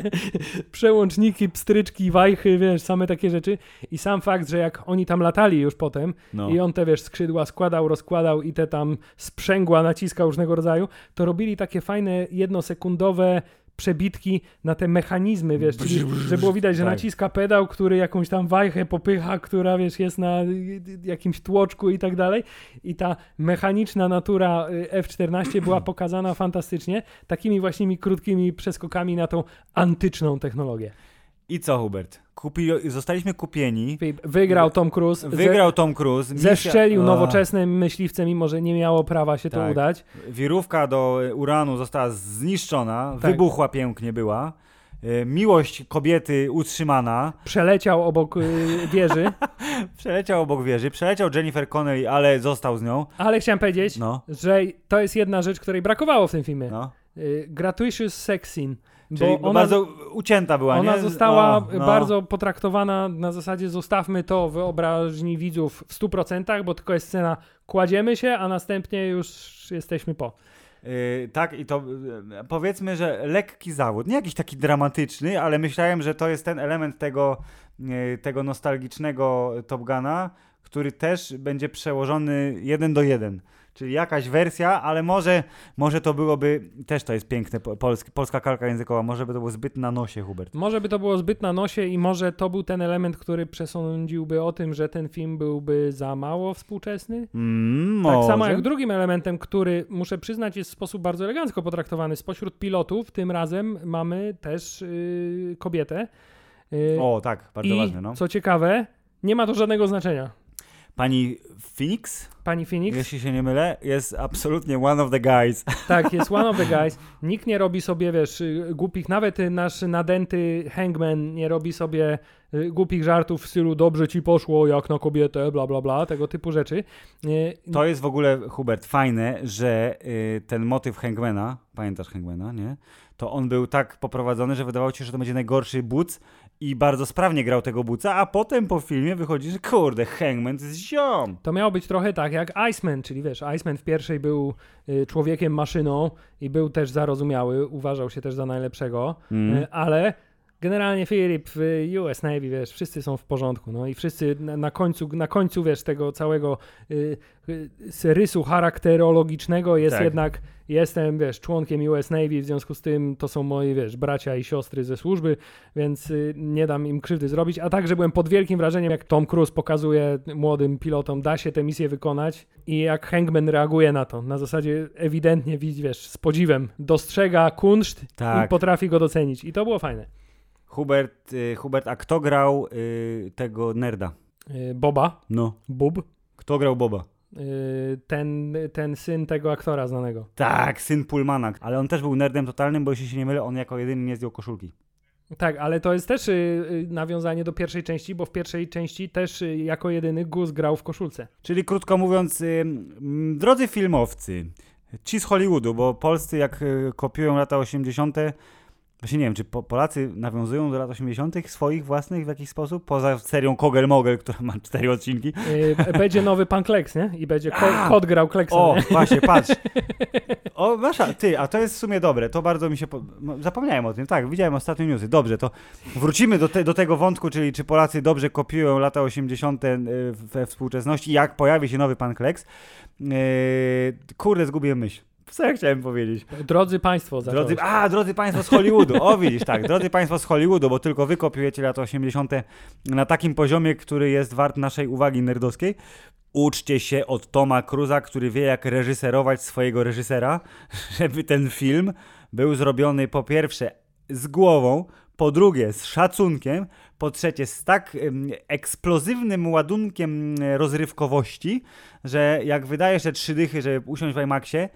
Przełączniki, pstryczki, wajchy, wiesz, same takie rzeczy. I sam fakt, że jak oni tam latali już potem No. i on te, wiesz, skrzydła składał, rozkładał i te tam sprzęgła naciskał różnego rodzaju, to robili takie fajne jednosekundowe przebitki na te mechanizmy, wiesz, czyli że było widać, że Tak. naciska pedał, który jakąś tam wajchę popycha, która, wiesz, jest na jakimś tłoczku i tak dalej i ta mechaniczna natura y, F-14 była [clears throat] pokazana fantastycznie, takimi właśnie krótkimi przeskokami na tą antyczną technologię. I co, Hubert? Kupi... Zostaliśmy kupieni. Wygrał Tom Cruise, Wygrał Tom Cruise. misja- zeszczelił nowoczesnym myśliwce, mimo że nie miało prawa się to Tak. udać. Wirówka do uranu została zniszczona, Tak. wybuchła pięknie była. E, Miłość kobiety utrzymana. Przeleciał obok y, wieży, [laughs] Przeleciał obok wieży, przeleciał Jennifer Connelly, ale został z nią. ale chciałem powiedzieć, No, że to jest jedna rzecz, której brakowało w tym filmie. no. Y, gratuitous sex scene. Czyli Bo ona, bardzo ucięta była, ona nie? została O, no. bardzo potraktowana na zasadzie zostawmy to wyobraźni widzów w 100%, bo tylko jest scena kładziemy się, a następnie już jesteśmy po. Yy, tak, i to yy, powiedzmy, że lekki zawód. Nie jakiś taki dramatyczny, ale myślałem, że to jest ten element tego, yy, tego nostalgicznego Top Guna, który też będzie przełożony jeden do jeden. Czyli jakaś wersja, ale może, może to byłoby, też to jest piękne, po- polski, polska kalka językowa, może by to było zbyt na nosie, Hubert. Może by to było zbyt na nosie i może to był ten element, który przesądziłby o tym, że ten film byłby za mało współczesny. Mm, Tak samo jak drugim elementem, który muszę przyznać jest w sposób bardzo elegancko potraktowany. Spośród pilotów tym razem mamy też yy, kobietę. Yy, O, tak, bardzo I ważne, no. co ciekawe, nie ma to żadnego znaczenia. Pani Phoenix, Pani Phoenix, jeśli się nie mylę, jest absolutnie one of the guys. [laughs] tak, jest one of the guys. Nikt nie robi sobie, wiesz, y, głupich, nawet y, nasz nadęty Hangman nie robi sobie y, głupich żartów w stylu dobrze ci poszło jak na kobietę, bla, bla, bla, tego typu rzeczy. To jest w ogóle, Hubert, fajne, że ten motyw Hangmana, pamiętasz Hangmana, nie? To on był tak poprowadzony, że wydawało ci się, że to będzie najgorszy buc i bardzo sprawnie grał tego buca, a potem po filmie wychodzi, że kurde, Hangman to jest ziom. To miało być trochę tak jak Iceman, czyli wiesz, Iceman w pierwszej był y, człowiekiem maszyną i był też zarozumiały, uważał się też za najlepszego, Mm. y, ale generalnie Filip w US Navy, wiesz, wszyscy są w porządku, no i wszyscy na, na końcu, na końcu, wiesz, tego całego y, y, rysu charakterologicznego jest Tak. jednak, jestem, wiesz, członkiem US Navy, w związku z tym to są moi, wiesz, bracia i siostry ze służby, więc y, nie dam im krzywdy zrobić, a także byłem pod wielkim wrażeniem, jak Tom Cruise pokazuje młodym pilotom, da się tę misję wykonać i jak Hangman reaguje na to, na zasadzie ewidentnie, widz, wiesz, z podziwem, dostrzega kunszt Tak. i potrafi go docenić i to było fajne. Hubert, y, Hubert, a kto grał y, tego nerda? Y, Boba, No. Bub, Kto grał Boba? y, ten, ten syn tego aktora znanego. Tak, syn Pullmana, ale on też był nerdem totalnym, bo jeśli się nie mylę, on jako jedyny nie zdjął koszulki. Tak, ale to jest też y, nawiązanie do pierwszej części, bo w pierwszej części też y, jako jedyny Gus grał w koszulce. Czyli krótko mówiąc, y, drodzy filmowcy, ci z Hollywoodu, bo polscy jak kopiują lata 80., właśnie nie wiem, czy po, Polacy nawiązują do lat 80. swoich własnych w jakiś sposób, poza serią Kogel Mogel, która ma cztery odcinki. Y, będzie nowy pan Kleks, nie? I będzie ko- A! kot grał Kleksa, O, nie? właśnie, patrz. [laughs] O, wasza, ty, a to jest w sumie dobre, to bardzo mi się, po... no, zapomniałem o tym, tak, widziałem ostatnio newsy, dobrze, to wrócimy do, te, do tego wątku, czyli czy Polacy dobrze kopiują lata 80. y, we współczesności, jak pojawi się nowy pan Kleks. Yy, kurde, zgubiłem myśl. Co ja chciałem powiedzieć? Drodzy Państwo, Drodzy, zacząłeś. a, drodzy Państwo z Hollywoodu. O, widzisz, tak. Drodzy Państwo z Hollywoodu, bo tylko wy kopiujecie lata 80. na takim poziomie, który jest wart naszej uwagi nerdowskiej. Uczcie się od Toma Cruza, który wie, jak reżyserować swojego reżysera, [laughs] żeby ten film był zrobiony po pierwsze z głową, po drugie z szacunkiem, po trzecie z tak ym, eksplozywnym ładunkiem rozrywkowości, że jak wydajesz te trzy dychy, żeby usiąść w IMAXie,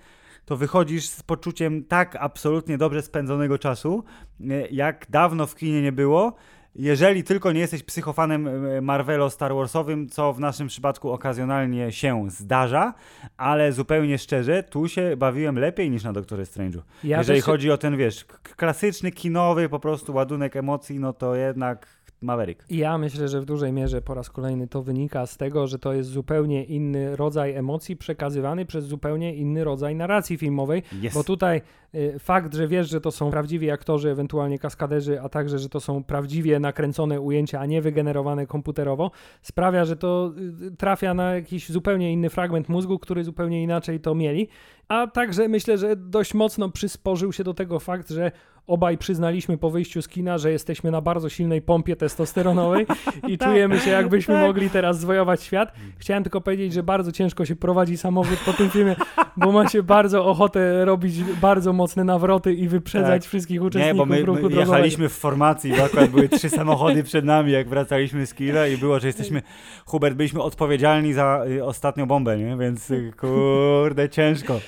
to wychodzisz z poczuciem tak absolutnie dobrze spędzonego czasu, y, jak dawno w kinie nie było. Jeżeli tylko nie jesteś psychofanem y, Marvelo Star Warsowym, co w naszym przypadku okazjonalnie się zdarza, ale zupełnie szczerze, tu się bawiłem lepiej niż na Doktorze Strange'u. Ja Jeżeli też chodzi o ten, wiesz, klasyczny, kinowy po prostu ładunek emocji, no to jednak Maverick. Ja myślę, że w dużej mierze po raz kolejny to wynika z tego, że to jest zupełnie inny rodzaj emocji przekazywany przez zupełnie inny rodzaj narracji filmowej, Jest. bo tutaj y, fakt, że wiesz, że to są prawdziwi aktorzy, ewentualnie kaskaderzy, a także, że to są prawdziwie nakręcone ujęcia, a nie wygenerowane komputerowo, sprawia, że to y, trafia na jakiś zupełnie inny fragment mózgu, który zupełnie inaczej to mieli. A także myślę, że dość mocno przysporzył się do tego fakt, że obaj przyznaliśmy po wyjściu z kina, że jesteśmy na bardzo silnej pompie testosteronowej [laughs] i czujemy się, jakbyśmy tak. mogli teraz zwojować świat. Chciałem tylko powiedzieć, że bardzo ciężko się prowadzi samochód po tym filmie, bo ma się bardzo ochotę robić bardzo mocne nawroty i wyprzedzać Tak. wszystkich Nie, uczestników bo my, ruchu my jechaliśmy w formacji, bo akurat były trzy samochody przed nami, jak wracaliśmy z kina i było, że jesteśmy, Hubert, byliśmy odpowiedzialni za y, ostatnią bombę, nie? Więc y, kurde, ciężko.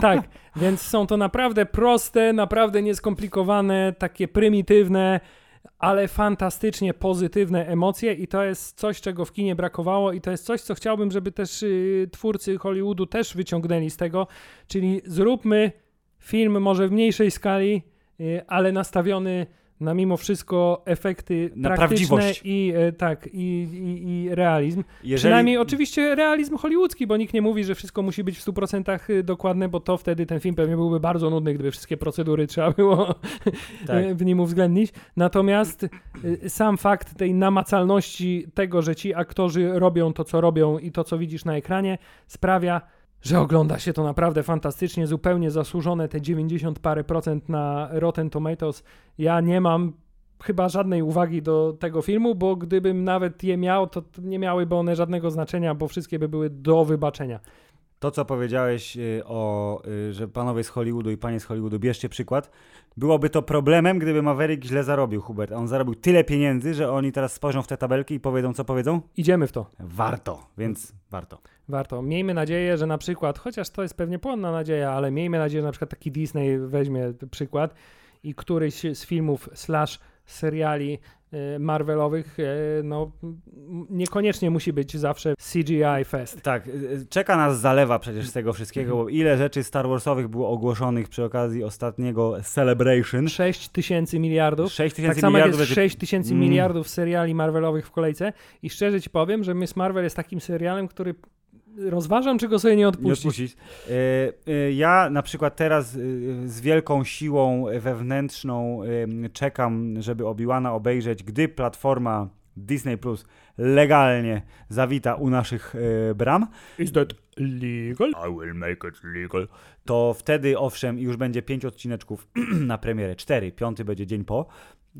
Tak, więc są to naprawdę proste, naprawdę nieskomplikowane, takie prymitywne, ale fantastycznie pozytywne emocje i to jest coś, czego w kinie brakowało i to jest coś, co chciałbym, żeby też y, twórcy Hollywoodu też wyciągnęli z tego, czyli zróbmy film może w mniejszej skali, y, ale nastawiony na mimo wszystko efekty Na praktyczne i e, tak, i, i, i realizm. Jeżeli, Przynajmniej oczywiście realizm hollywoodzki, bo nikt nie mówi, że wszystko musi być w 100% dokładne, bo to wtedy ten film pewnie byłby bardzo nudny, gdyby wszystkie procedury [laughs] trzeba było Tak. w nim uwzględnić. Natomiast y, sam fakt tej namacalności tego, że ci aktorzy robią to, co robią i to, co widzisz na ekranie, sprawia, że ogląda się to naprawdę fantastycznie, zupełnie zasłużone te 90 parę procent na Rotten Tomatoes. Ja nie mam chyba żadnej uwagi do tego filmu, bo gdybym nawet je miał, to nie miałyby one żadnego znaczenia, bo wszystkie by były do wybaczenia. To, co powiedziałeś y, o, y, że panowie z Hollywoodu i panie z Hollywoodu, bierzcie przykład, byłoby to problemem, gdyby Maverick źle zarobił, Hubert. On zarobił tyle pieniędzy, że oni teraz spojrzą w te tabelki i powiedzą, co powiedzą? Idziemy w to. Warto, więc warto. Warto. Miejmy nadzieję, że na przykład, chociaż to jest pewnie płonna nadzieja, ale miejmy nadzieję, że na przykład taki Disney weźmie przykład i któryś z filmów slash seriali Marvelowych, e, no niekoniecznie musi być zawsze CGI fest. Tak, y, czeka nas zalewa przecież z tego wszystkiego, bo ile rzeczy Star Warsowych było ogłoszonych przy okazji ostatniego Celebration. 6 tysięcy miliardów. 6 Tak tysięcy samo jak miliardów jest będzie 6 tysięcy Mm. miliardów seriali Marvelowych w kolejce i szczerze ci powiem, że Miss Marvel jest takim serialem, który rozważam, czy go sobie nie Nie odpuścić. odpuścić. E, e, Ja na przykład teraz e, z wielką siłą wewnętrzną czekam, żeby Obi-Wana obejrzeć, gdy platforma Disney Plus legalnie zawita u naszych bram. Is that legal? I will make it legal. To wtedy owszem już będzie pięć odcineczków [clears throat] na premierę, cztery, piąty będzie dzień po.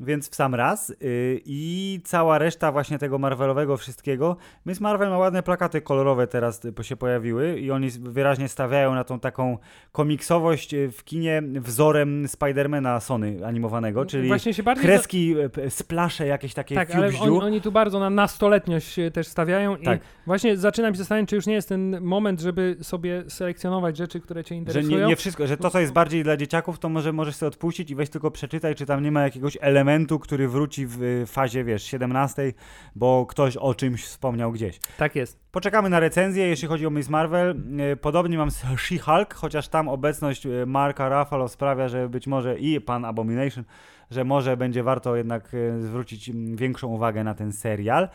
Więc w sam raz yy, i cała reszta właśnie tego Marvelowego wszystkiego. Miss Marvel ma ładne plakaty kolorowe teraz y, się pojawiły i oni wyraźnie stawiają na tą taką komiksowość y, w kinie wzorem Spidermana Sony animowanego, czyli Właśnie się bardziej... kreski, y, p- splasze jakieś takie Tak, ale oni, oni tu bardzo na nastoletniość też stawiają Tak. i właśnie zaczynam się zastanawiać, czy już nie jest ten moment, żeby sobie selekcjonować rzeczy, które cię Że interesują. nie, nie wszystko, że to, co jest bardziej dla dzieciaków, to może możesz sobie odpuścić i weź tylko przeczytaj, czy tam nie ma jakiegoś elementu, który wróci w y, fazie, wiesz, 17, bo ktoś o czymś wspomniał gdzieś. Tak jest. Poczekamy na recenzję, jeśli chodzi o Miss Marvel. Y, Podobnie mam z [laughs] She-Hulk, chociaż tam obecność y, Marka Ruffalo sprawia, że być może i pan Abomination, że może będzie warto jednak y, zwrócić mm, większą uwagę na ten serial.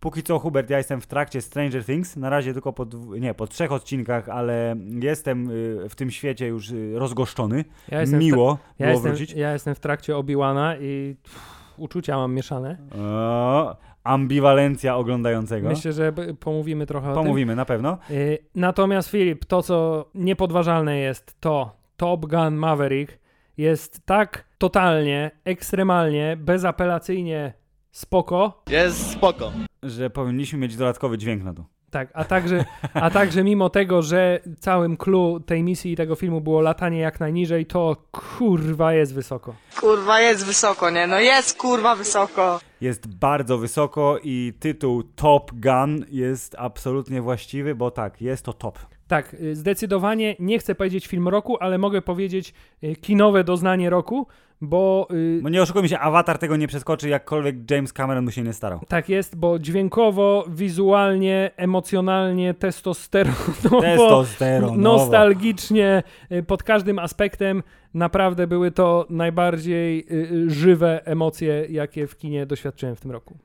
Póki co, Hubert, ja jestem w trakcie Stranger Things, na razie tylko po, nie, po trzech odcinkach, ale jestem y, w tym świecie już y, rozgoszczony. Ja Miło ja było jestem, wrócić. ja jestem w trakcie Obi-Wana i pff, uczucia mam mieszane. O, ambiwalencja oglądającego. Myślę, że pomówimy trochę o Pomówimy na pewno. tym. Y, Natomiast Filip, to co niepodważalne jest, to Top Gun Maverick jest tak totalnie, ekstremalnie, bezapelacyjnie spoko, Jest spoko. Że powinniśmy mieć dodatkowy dźwięk na to. Tak, a także, a także mimo tego, że całym clue tej misji i tego filmu było latanie jak najniżej, to kurwa jest wysoko. Kurwa, jest wysoko, nie? No jest kurwa wysoko. Jest bardzo wysoko i tytuł Top Gun jest absolutnie właściwy, bo tak, jest to top. Tak, y, zdecydowanie nie chcę powiedzieć film roku, ale mogę powiedzieć y, kinowe doznanie roku, bo y, Bo nie oszukujmy się, awatar tego nie przeskoczy, jakkolwiek James Cameron mu się nie starał. tak jest, bo dźwiękowo, wizualnie, emocjonalnie, testosteronowo, Testosteron. nostalgicznie, pod każdym aspektem naprawdę były to najbardziej żywe emocje, jakie w kinie doświadczyłem w tym roku.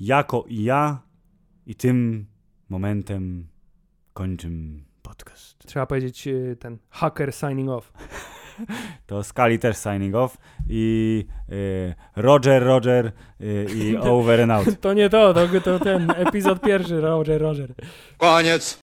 Jako i ja i tym momentem kończym podcast. Trzeba powiedzieć y, ten hacker signing off. [laughs] To Skali też signing off i y, Roger, Roger y, i [laughs] over and out. To nie to, to, to ten epizod pierwszy, Roger, Roger. Koniec.